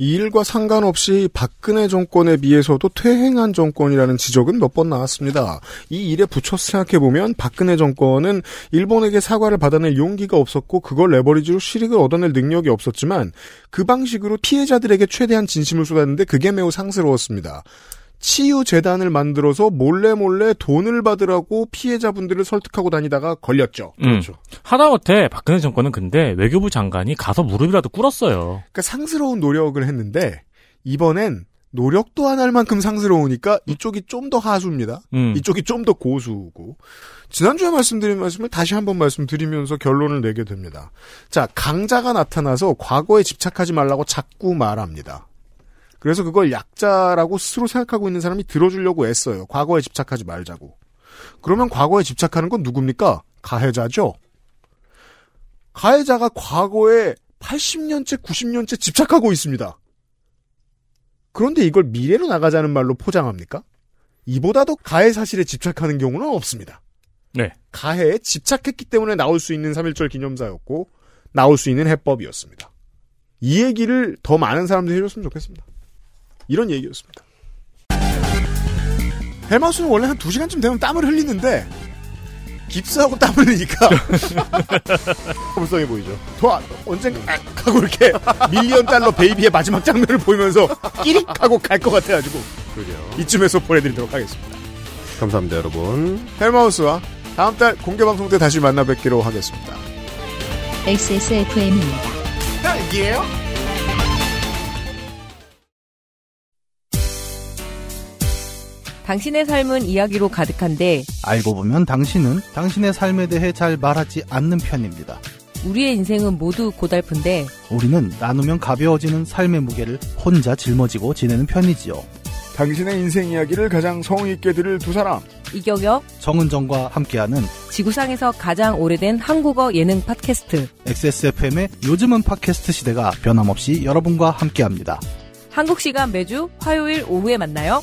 이 일과 상관없이 박근혜 정권에 비해서도 퇴행한 정권이라는 지적은 몇 번 나왔습니다. 이 일에 붙여서 생각해보면 박근혜 정권은 일본에게 사과를 받아낼 용기가 없었고 그걸 레버리지로 실익을 얻어낼 능력이 없었지만 그 방식으로 피해자들에게 최대한 진심을 쏟았는데 그게 매우 상스러웠습니다. 치유재단을 만들어서 몰래 몰래 돈을 받으라고 피해자분들을 설득하고 다니다가 걸렸죠. 그렇죠. 하다못해 박근혜 정권은 근데 외교부 장관이 가서 무릎이라도 꿇었어요. 그러니까 상스러운 노력을 했는데 이번엔 노력도 안할 만큼 상스러우니까 이쪽이 좀 더 하수입니다. 음. 이쪽이 좀 더 고수고. 지난주에 말씀드린 말씀을 다시 한번 말씀드리면서 결론을 내게 됩니다. 자, 강자가 나타나서 과거에 집착하지 말라고 자꾸 말합니다. 그래서 그걸 약자라고 스스로 생각하고 있는 사람이 들어주려고 애써요. 과거에 집착하지 말자고. 그러면 과거에 집착하는 건 누굽니까? 가해자죠. 가해자가 과거에 80년째, 90년째 집착하고 있습니다. 그런데 이걸 미래로 나가자는 말로 포장합니까? 이보다도 가해 사실에 집착하는 경우는 없습니다. 네. 가해에 집착했기 때문에 나올 수 있는 3.1절 기념사였고 나올 수 있는 해법이었습니다. 이 얘기를 더 많은 사람들이 해줬으면 좋겠습니다. 이런 얘기였습니다. 헬마우스는 원래 한 2시간쯤 되면 땀을 흘리는데 깁스하고 땀 흘리니까 불쌍해 보이죠. 더 언젠가 악 하고 이렇게 밀리언 달러 베이비의 마지막 장면을 보이면서 끼릭 하고 갈 것 같아가지고 그러게요. 이쯤에서 보내드리도록 하겠습니다. 감사합니다, 여러분. 헬마우스와 다음 달 공개 방송 때 다시 만나 뵙기로 하겠습니다. XSFM입니다. 딸기 당신의 삶은 이야기로 가득한데 알고 보면 당신은 당신의 삶에 대해 잘 말하지 않는 편입니다. 우리의 인생은 모두 고달픈데 우리는 나누면 가벼워지는 삶의 무게를 혼자 짊어지고 지내는 편이지요. 당신의 인생 이야기를 가장 성의 있게 들을 두 사람. 이경혁 정은정과 함께하는 지구상에서 가장 오래된 한국어 예능 팟캐스트 XSFM의 요즘은 팟캐스트 시대가 변함없이 여러분과 함께합니다. 한국 시간 매주 화요일 오후에 만나요.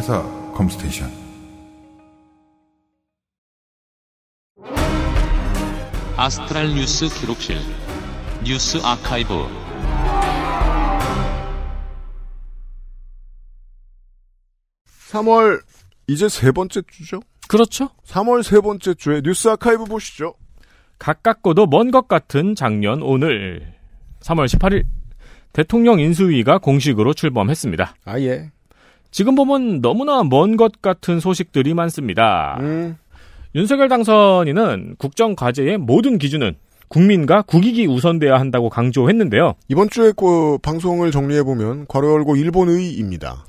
주식회사 컴스테이션 아스트랄 뉴스 기록실 뉴스 아카이브 3월 이제 세 번째 주죠? 그렇죠. 3월 세 번째 주에 뉴스 아카이브 보시죠. 가깝고도 먼 것 같은 작년 오늘 3월 18일 대통령 인수위가 공식으로 출범했습니다. 아 예. 지금 보면 너무나 먼 것 같은 소식들이 많습니다. 음. 윤석열 당선인은 국정 과제의 모든 기준은 국민과 국익이 우선돼야 한다고 강조했는데요. 이번 주에 그 방송을 정리해 보면 괄호 열고 일본의입니다.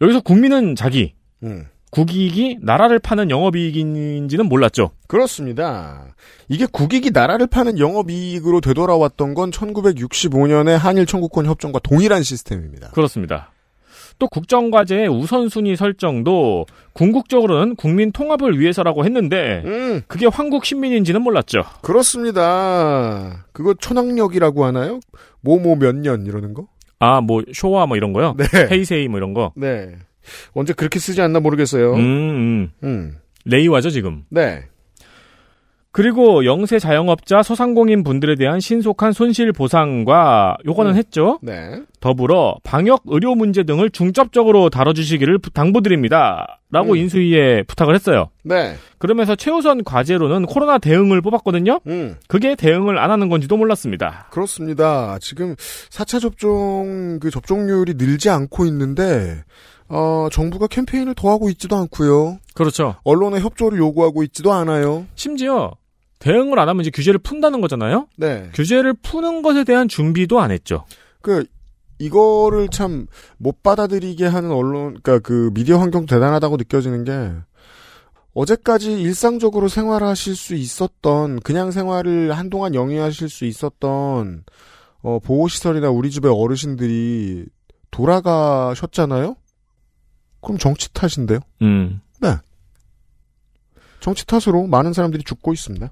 여기서 국민은 자기, 음. 국익이 나라를 파는 영업이익인지는 몰랐죠. 그렇습니다. 이게 국익이 나라를 파는 영업이익으로 되돌아왔던 건 1965년의 한일 청구권 협정과 동일한 시스템입니다. 그렇습니다. 또 국정과제의 우선순위 설정도 궁극적으로는 국민 통합을 위해서라고 했는데 음. 그게 황국 신민인지는 몰랐죠. 그렇습니다. 그거 초능력이라고 하나요? 뭐뭐 몇 년 이러는 거? 아, 뭐 쇼와 뭐 이런 거요? 네. 헤이세이 뭐 이런 거. 네. 언제 그렇게 쓰지 않나 모르겠어요. 음, 음. 음. 레이와죠 지금. 네. 그리고 영세 자영업자 소상공인 분들에 대한 신속한 손실 보상과 요거는 음. 했죠. 네. 더불어 방역 의료 문제 등을 중점적으로 다뤄주시기를 부- 당부드립니다. 라고 음. 인수위에 부탁을 했어요. 네. 그러면서 최우선 과제로는 코로나 대응을 뽑았거든요. 음. 그게 대응을 안 하는 건지도 몰랐습니다. 그렇습니다. 지금 4차 접종 그 접종률이 늘지 않고 있는데 어, 정부가 캠페인을 더 하고 있지도 않고요. 그렇죠. 언론의 협조를 요구하고 있지도 않아요. 심지어 대응을 안 하면 이제 규제를 푼다는 거잖아요. 네. 규제를 푸는 것에 대한 준비도 안 했죠. 그 이거를 참 못 받아들이게 하는 언론, 그러니까 그 미디어 환경 대단하다고 느껴지는 게 어제까지 일상적으로 생활하실 수 있었던 그냥 생활을 한동안 영위하실 수 있었던 어, 보호시설이나 우리 집의 어르신들이 돌아가셨잖아요. 그럼 정치 탓인데요. 음. 네. 정치 탓으로 많은 사람들이 죽고 있습니다.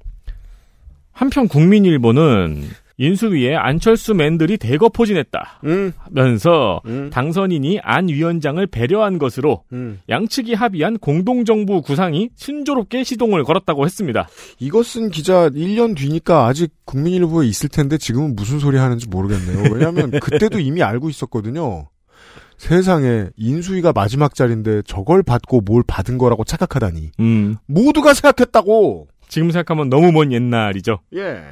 한편 국민일보는 인수위에 안철수 맨들이 대거 포진했다. 음. 면서 음. 당선인이 안 위원장을 배려한 것으로 음. 양측이 합의한 공동정부 구상이 순조롭게 시동을 걸었다고 했습니다. 쓴 기자 1년 뒤니까 아직 국민일보에 있을 텐데 지금은 무슨 소리 하는지 모르겠네요. 왜냐하면 그때도 이미 알고 있었거든요. 세상에 인수위가 마지막 자리인데 저걸 받고 뭘 받은 거라고 착각하다니. 음. 모두가 생각했다고. 지금 생각하면 너무 먼 옛날이죠. 예.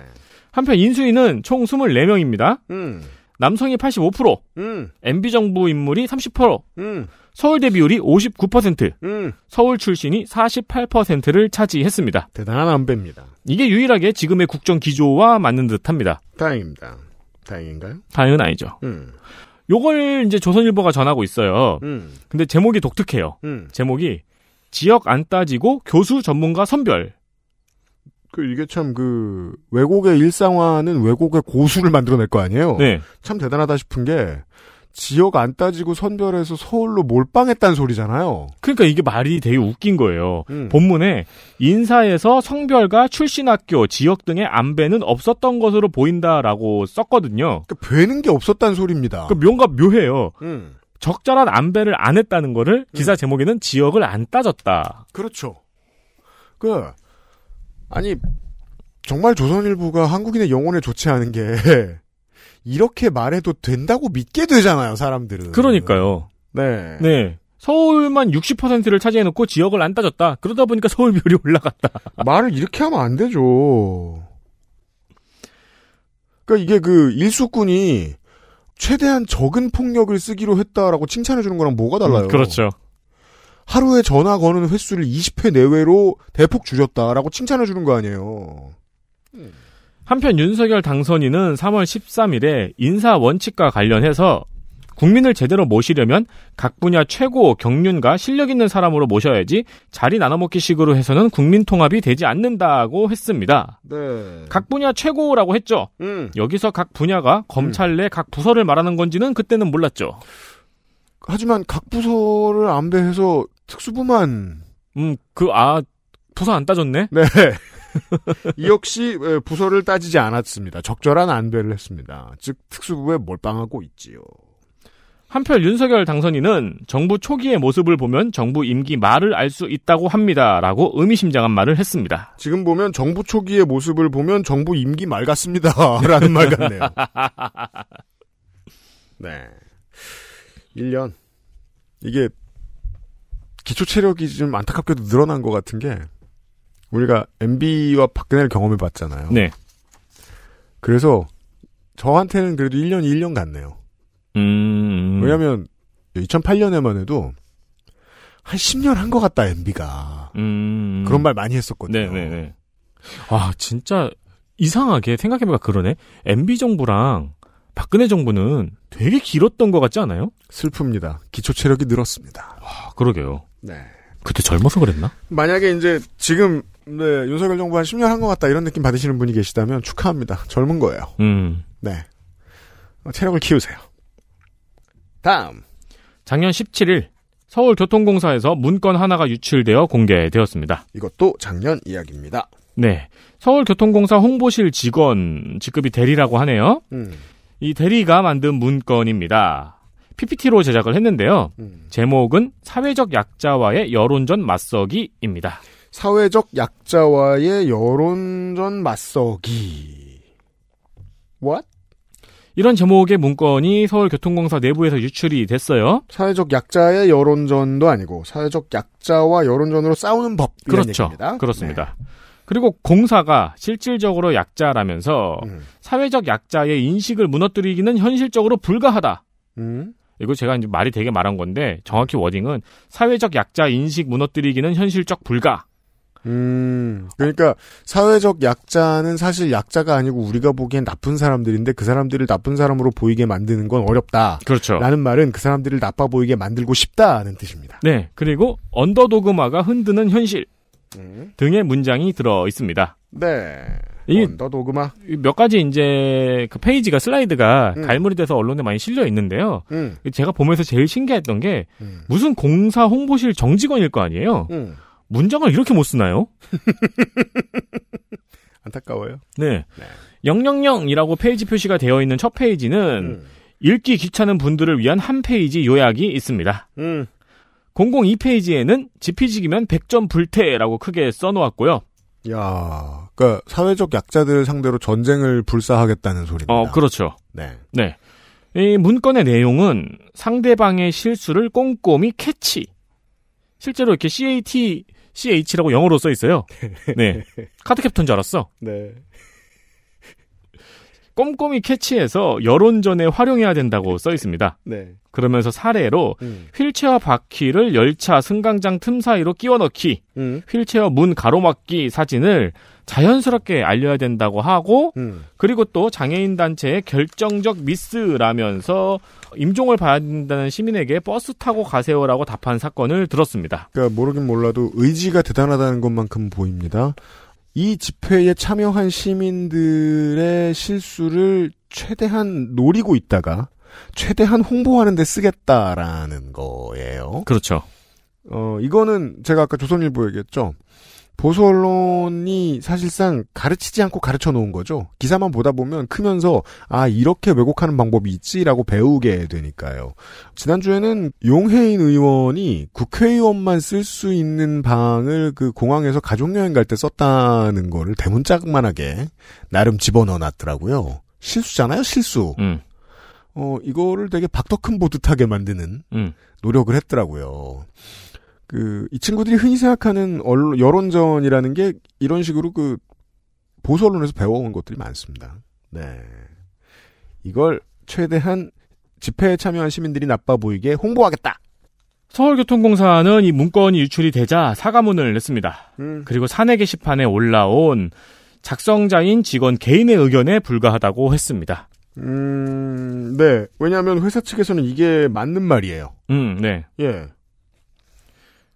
한편 인수위는 총 24명입니다. 음. 남성이 85%, 음. MB정부 인물이 30%, 음. 서울대 비율이 59%, 음. 서울 출신이 48%를 차지했습니다. 대단한 안배입니다. 이게 유일하게 지금의 국정 기조와 맞는 듯합니다. 다행입니다. 다행인가요? 다행은 아니죠. 음. 요걸 이제 조선일보가 전하고 있어요. 음. 근데 제목이 독특해요. 음. 제목이 지역 안 따지고 교수 전문가 선별. 그 이게 참그 왜곡의 일상화는 왜곡의 고수를 만들어낼 거 아니에요. 네. 참 대단하다 싶은 게 지역 안 따지고 선별해서 서울로 몰빵했다는 소리잖아요. 그러니까 이게 말이 되게 웃긴 거예요. 음. 본문에 인사에서 성별과 출신 학교, 지역 등의 안배는 없었던 것으로 보인다라고 썼거든요. 그러니까 배는 게 없었다는 소리입니다. 그 뭔가 묘해요. 음. 적절한 안배를 안 했다는 거를 기사 제목에는 지역을 안 따졌다. 그렇죠. 그 아니 정말 조선일보가 한국인의 영혼에 좋지 않은 게 이렇게 말해도 된다고 믿게 되잖아요, 사람들은. 그러니까요. 네. 네. 서울만 60%를 차지해놓고 지역을 안 따졌다. 그러다 보니까 서울별이 올라갔다. 말을 이렇게 하면 안 되죠. 그러니까 이게 그 일수꾼이 최대한 적은 폭력을 쓰기로 했다라고 칭찬해 주는 거랑 뭐가 달라요? 그렇죠. 하루에 전화 거는 횟수를 20회 내외로 대폭 줄였다라고 칭찬해 주는 거 아니에요. 한편 윤석열 당선인은 3월 13일에 인사 원칙과 관련해서 국민을 제대로 모시려면 각 분야 최고 경륜과 실력 있는 사람으로 모셔야지 자리 나눠먹기 식으로 해서는 국민 통합이 되지 않는다고 했습니다. 네. 각 분야 최고라고 했죠. 음. 여기서 각 분야가 검찰 내각 부서를 말하는 건지는 그때는 몰랐죠. 하지만 각 부서를 안배해서 특수부만 음, 그, 아, 부서 안 따졌네? 네. 이 역시 에, 부서를 따지지 않았습니다. 적절한 안배를 했습니다. 즉 특수부에 몰빵하고 있지요. 한편 윤석열 당선인은 정부 초기의 모습을 보면 정부 임기 말을 알 수 있다고 합니다 라고 의미심장한 말을 했습니다. 지금 보면 정부 초기의 모습을 보면 정부 임기 말 같습니다. 라는 말 같네요. 네. 1년. 이게 기초 체력이 좀 안타깝게도 늘어난 것 같은 게 우리가 MB와 박근혜를 경험해 봤잖아요. 네. 그래서 저한테는 그래도 1년이 1년 같네요. 음. 왜냐면 2008년에만 해도 한 10년 한 것 같다 MB가 음. 그런 말 많이 했었거든요. 네네네. 아, 진짜 이상하게 생각해보니까 그러네. MB 정부랑 박근혜 정부는 되게 길었던 것 같지 않아요? 슬픕니다. 기초 체력이 늘었습니다. 아, 그러게요. 네. 그때 젊어서 그랬나? 만약에 이제 지금 네, 윤석열 정부 한 10년 한 것 같다 이런 느낌 받으시는 분이 계시다면 축하합니다. 젊은 거예요. 음. 네. 어, 체력을 키우세요. 다음. 작년 17일 서울교통공사에서 문건 하나가 유출되어 공개되었습니다. 이것도 작년 이야기입니다. 네. 서울교통공사 홍보실 직원 직급이 대리라고 하네요. 음. 이 대리가 만든 문건입니다. PPT로 제작을 했는데요. 음. 제목은 사회적 약자와의 여론전 맞서기입니다. 사회적 약자와의 여론전 맞서기. What? 이런 제목의 문건이 서울교통공사 내부에서 유출이 됐어요. 사회적 약자의 여론전도 아니고 사회적 약자와 여론전으로 싸우는 법 그렇죠. 얘기입니다. 그렇습니다. 그리고 공사가 실질적으로 약자라면서 음. 사회적 약자의 인식을 무너뜨리기는 현실적으로 불가하다. 음. 이거 제가 이제 말이 되게 말한 건데 정확히 워딩은 사회적 약자 인식 무너뜨리기는 현실적 불가. 음, 그러니까 사회적 약자는 사실 약자가 아니고 우리가 보기엔 나쁜 사람들인데 그 사람들을 나쁜 사람으로 보이게 만드는 건 어렵다. 그렇죠. 라는 말은 그 사람들을 나빠 보이게 만들고 싶다는 뜻입니다. 네. 그리고 언더도그마가 흔드는 현실 음. 등의 문장이 들어 있습니다. 네. 이- 언더도그마. 몇 가지 이제 그 페이지가 슬라이드가 음. 갈무리 돼서 언론에 많이 실려 있는데요. 음. 제가 보면서 제일 신기했던 게 음. 무슨 공사 홍보실 정직원일 거 아니에요. 음. 문장을 이렇게 못 쓰나요? 안타까워요. 네. 000이라고 페이지 표시가 되어 있는 첫 페이지는 음. 읽기 귀찮은 분들을 위한 한 페이지 요약이 있습니다. 음. 002페이지에는 지피지기면 백전불태라고 크게 써놓았고요. 야, 그러니까 사회적 약자들 상대로 전쟁을 불사하겠다는 소리입니다. 어, 그렇죠. 네. 네. 이 문건의 내용은 상대방의 실수를 꼼꼼히 캐치. 실제로 이렇게 CAT, CH라고 영어로 써 있어요. 네. 카드 캡터인 줄 알았어. 네. 꼼꼼히 캐치해서 여론전에 활용해야 된다고 써 있습니다. 네. 그러면서 사례로 음. 휠체어 바퀴를 열차 승강장 틈 사이로 끼워 넣기, 음. 휠체어 문 가로막기 사진을 자연스럽게 알려야 된다고 하고, 음. 그리고 또 장애인 단체의 결정적 미스라면서 임종을 봐야 된다는 시민에게 버스 타고 가세요라고 답한 사건을 들었습니다. 그러니까 모르긴 몰라도 의지가 대단하다는 것만큼 보입니다. 이 집회에 참여한 시민들의 실수를 최대한 노리고 있다가 최대한 홍보하는 데 쓰겠다라는 거예요. 그렇죠. 어, 이거는 제가 아까 조선일보 얘기했죠. 보수 언론이 사실상 가르치지 않고 가르쳐 놓은 거죠. 기사만 보다 보면 크면서 아 이렇게 왜곡하는 방법이 있지라고 배우게 되니까요. 지난주에는 용해인 의원이 국회의원만 쓸 수 있는 방을 그 공항에서 가족여행 갈 때 썼다는 거를 대문짝만하게 나름 집어넣어 놨더라고요. 실수잖아요, 실수. 음. 어 이거를 되게 박덕흠 보듯하게 만드는 음. 노력을 했더라고요. 그, 이 친구들이 흔히 생각하는 언론, 여론전이라는 게 이런 식으로 그, 보수 언론에서 배워온 것들이 많습니다. 네. 이걸 최대한 집회에 참여한 시민들이 나빠 보이게 홍보하겠다! 서울교통공사는 이 문건이 유출이 되자 사과문을 냈습니다. 음. 그리고 사내 게시판에 올라온 작성자인 직원 개인의 의견에 불과하다고 했습니다. 음, 네. 왜냐하면 회사 측에서는 이게 맞는 말이에요. 음, 네. 예.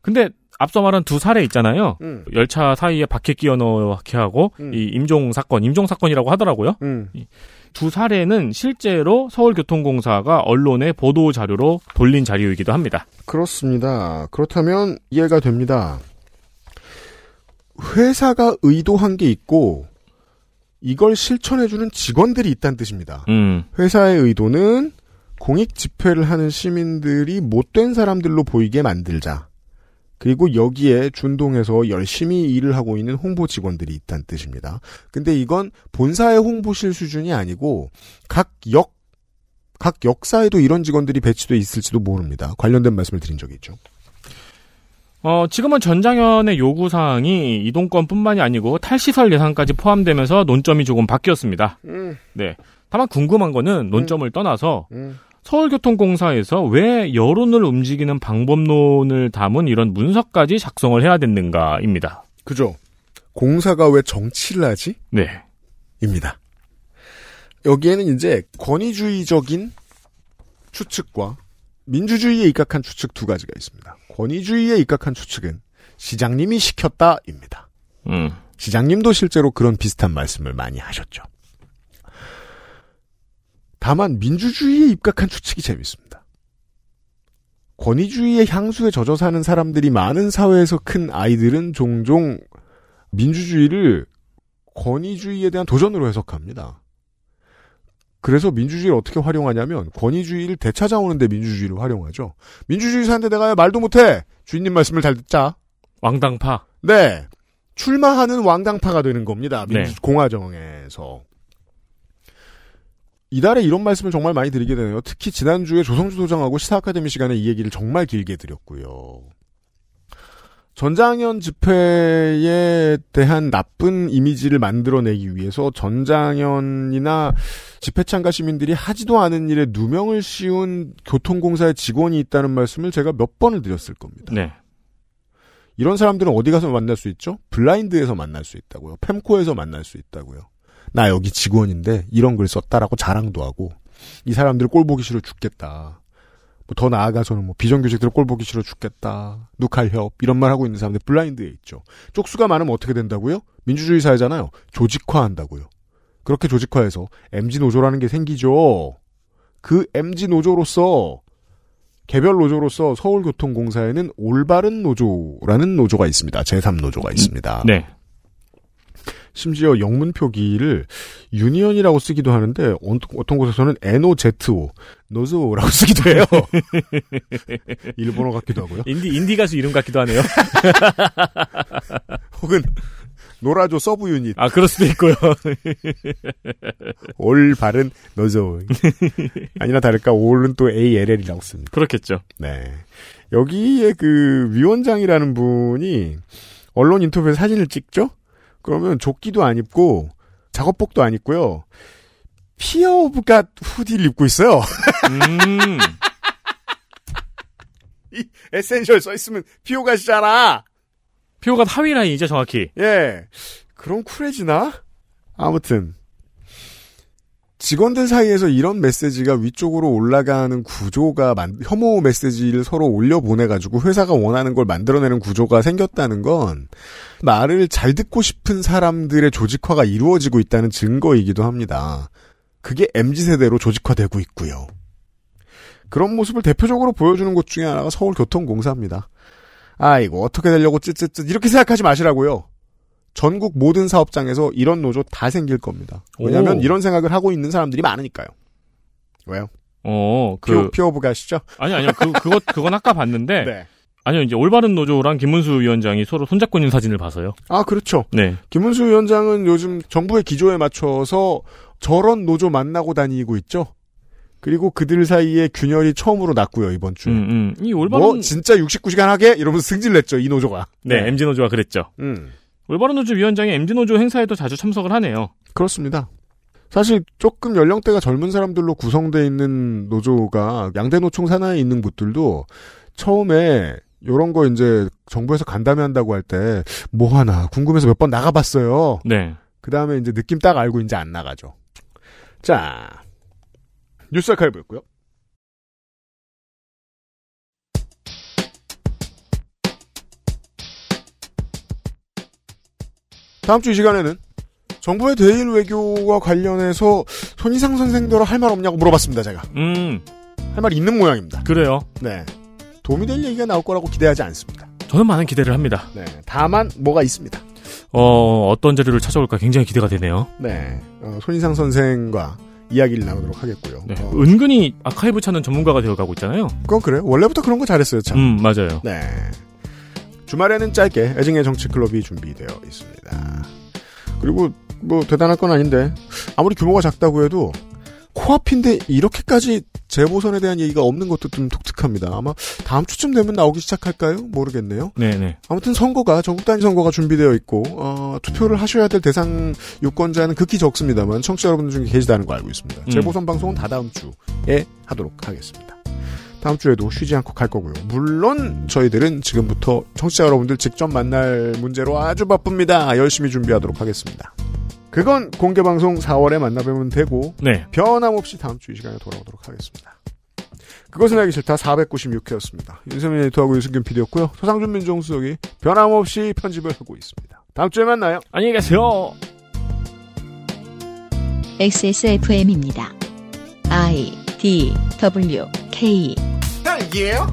근데 앞서 말한 두 사례 있잖아요. 음. 열차 사이에 바퀴 끼워 넣게 하고 음. 이 임종 사건, 임종 사건이라고 하더라고요. 음. 이두 사례는 실제로 서울교통공사가 언론에 보도 자료로 돌린 자료이기도 합니다. 그렇습니다. 그렇다면 이해가 됩니다. 회사가 의도한 게 있고, 이걸 실천해주는 직원들이 있다는 뜻입니다. 음, 회사의 의도는 공익 집회를 하는 시민들이 못된 사람들로 보이게 만들자. 그리고 여기에 준동해서 열심히 일을 하고 있는 홍보 직원들이 있다는 뜻입니다. 근데 이건 본사의 홍보실 수준이 아니고 각 역, 각 역사에도 이런 직원들이 배치돼 있을지도 모릅니다. 관련된 말씀을 드린 적이 있죠. 어, 지금은 전장현의 요구사항이 이동권뿐만이 아니고 탈시설 예산까지 포함되면서 논점이 조금 바뀌었습니다. 음, 네. 다만 궁금한 거는 논점을 떠나서 음. 서울교통공사에서 왜 여론을 움직이는 방법론을 담은 이런 문서까지 작성을 해야 됐는가입니다. 그죠. 공사가 왜 정치를 하지? 네. 입니다. 여기에는 이제 권위주의적인 추측과 민주주의에 입각한 추측 두 가지가 있습니다. 권위주의에 입각한 추측은 시장님이 시켰다입니다. 음. 시장님도 실제로 그런 비슷한 말씀을 많이 하셨죠. 다만 민주주의에 입각한 추측이 재밌습니다. 권위주의의 향수에 젖어 사는 사람들이 많은 사회에서 큰 아이들은 종종 민주주의를 권위주의에 대한 도전으로 해석합니다. 그래서 민주주의를 어떻게 활용하냐면 권위주의를 되찾아오는데 민주주의를 활용하죠. 민주주의 사는데 내가 말도 못해. 주인님 말씀을 잘 듣자. 왕당파. 네. 출마하는 왕당파가 되는 겁니다. 민주 네. 공화정에서. 이달에 이런 말씀을 정말 많이 드리게 되네요. 특히 지난주에 조성주 소장하고 시사 아카데미 시간에 이 얘기를 정말 길게 드렸고요. 전장현 집회에 대한 나쁜 이미지를 만들어내기 위해서 전장현이나 집회 참가 시민들이 하지도 않은 일에 누명을 씌운 교통공사의 직원이 있다는 말씀을 제가 몇 번을 드렸을 겁니다. 네. 이런 사람들은 어디 가서 만날 수 있죠? 블라인드에서 만날 수 있다고요. 팸코에서 만날 수 있다고요. 나 여기 직원인데 이런 글 썼다라고 자랑도 하고 이 사람들 꼴 보기 싫어 죽겠다. 뭐 더 나아가서는 뭐 비정규직들 꼴 보기 싫어 죽겠다. 누칼협 이런 말 하고 있는 사람들 블라인드에 있죠. 쪽수가 많으면 어떻게 된다고요? 민주주의 사회잖아요. 조직화한다고요. 그렇게 조직화해서 MG 노조라는 게 생기죠. 그 MG 노조로서 개별 노조로서 서울교통공사에는 올바른 노조라는 노조가 있습니다. 제3 노조가 있습니다. 네. 심지어 영문 표기를 union이라고 쓰기도 하는데 어떤 곳에서는 NOZO, 노조라고 쓰기도 해요. 일본어 같기도 하고요. 인디 인디 가수 이름 같기도 하네요. 혹은 노라조 sub unit. 아 그럴 수도 있고요. 올바른 노조. 아니나 다를까 올은 또 ALL이라고 씁니다. 그렇겠죠. 네. 여기에 그 위원장이라는 분이 언론 인터뷰에 사진을 찍죠? 그러면 조끼도 안 입고 작업복도 안 입고요. Fear of God 후디를 입고 있어요. 음. 이 Essential 써 있으면 피오갓이잖아. 피오갓 하위 라인이죠, 정확히. 예. 그럼 쿨해지나? 아무튼 직원들 사이에서 이런 메시지가 위쪽으로 올라가는 구조가 만, 혐오 메시지를 서로 올려 보내가지고 회사가 원하는 걸 만들어내는 구조가 생겼다는 건 말을 잘 듣고 싶은 사람들의 조직화가 이루어지고 있다는 증거이기도 합니다. 그게 MZ 세대로 조직화되고 있고요. 그런 모습을 대표적으로 보여주는 곳 중에 하나가 서울교통공사입니다. 아이고 어떻게 되려고 쯧쯧쯧 이렇게 생각하지 마시라고요. 전국 모든 사업장에서 이런 노조 다 생길 겁니다. 왜냐하면 오. 이런 생각을 하고 있는 사람들이 많으니까요. 왜요? 어, 그. 피오, 피오브 가시죠? 아니, 아니요. 그, 그것, 그건 아까 봤는데. 네. 아니요, 이제 올바른 노조랑 김문수 위원장이 서로 손잡고 있는 사진을 봐서요. 아, 그렇죠. 네. 김문수 위원장은 요즘 정부의 기조에 맞춰서 저런 노조 만나고 다니고 있죠. 그리고 그들 사이에 균열이 처음으로 났고요, 이번 주에. 음, 음. 이 올바른. 뭐, 진짜 69시간 하게? 이러면서 승질 냈죠, 이 노조가. 네, MG 노조가 그랬죠. 음. 올바른 노조 위원장이 MG 노조 행사에도 자주 참석을 하네요. 그렇습니다. 사실 조금 연령대가 젊은 사람들로 구성되어 있는 노조가 양대 노총 산하에 있는 곳들도 처음에 요런 거 이제 정부에서 간담회 한다고 할 때 뭐 하나 궁금해서 몇 번 나가봤어요. 네. 그 다음에 이제 느낌 딱 알고 이제 안 나가죠. 자, 뉴스 아카이브였고요. 다음 주 이 시간에는 정부의 대일 외교와 관련해서 손희상 선생대로 할 말 없냐고 물어봤습니다, 제가. 음. 할 말 있는 모양입니다. 그래요. 네. 도움이 될 얘기가 나올 거라고 기대하지 않습니다. 저는 많은 기대를 합니다. 네. 다만, 뭐가 있습니다. 어, 어떤 자료를 찾아올까 굉장히 기대가 되네요. 네. 어, 손희상 선생과 이야기를 나누도록 하겠고요. 네. 어, 은근히 아카이브 찾는 전문가가 되어가고 있잖아요. 그건 그래요. 원래부터 그런 거 잘했어요, 참. 음, 맞아요. 네. 주말에는 짧게 애증의 정치클럽이 준비되어 있습니다. 그리고 뭐 대단할 건 아닌데 아무리 규모가 작다고 해도 코앞인데 이렇게까지 재보선에 대한 얘기가 없는 것도 좀 독특합니다. 아마 다음 주쯤 되면 나오기 시작할까요? 모르겠네요. 네네. 아무튼 선거가 전국 단위 선거가 준비되어 있고 어, 투표를 하셔야 될 대상 유권자는 극히 적습니다만 청취자 여러분들 중에 계시다는 거 알고 있습니다. 음. 재보선 방송은 다 다음 주에 하도록 하겠습니다. 다음 주에도 쉬지 않고 갈 거고요. 물론 저희들은 지금부터 청취자 여러분들 직접 만날 문제로 아주 바쁩니다. 열심히 준비하도록 하겠습니다. 그건 공개 방송 4월에 만나뵈면 되고 네. 변함없이 다음 주 이 시간에 돌아오도록 하겠습니다. 그것은 알기 싫다 496회였습니다. 윤세민 에디터하고 유승균 PD였고요. 서상준 민정수석이 변함없이 편집을 하고 있습니다. 다음 주에 만나요. 안녕히 계세요. XSFM입니다. I D W K 딸기예요?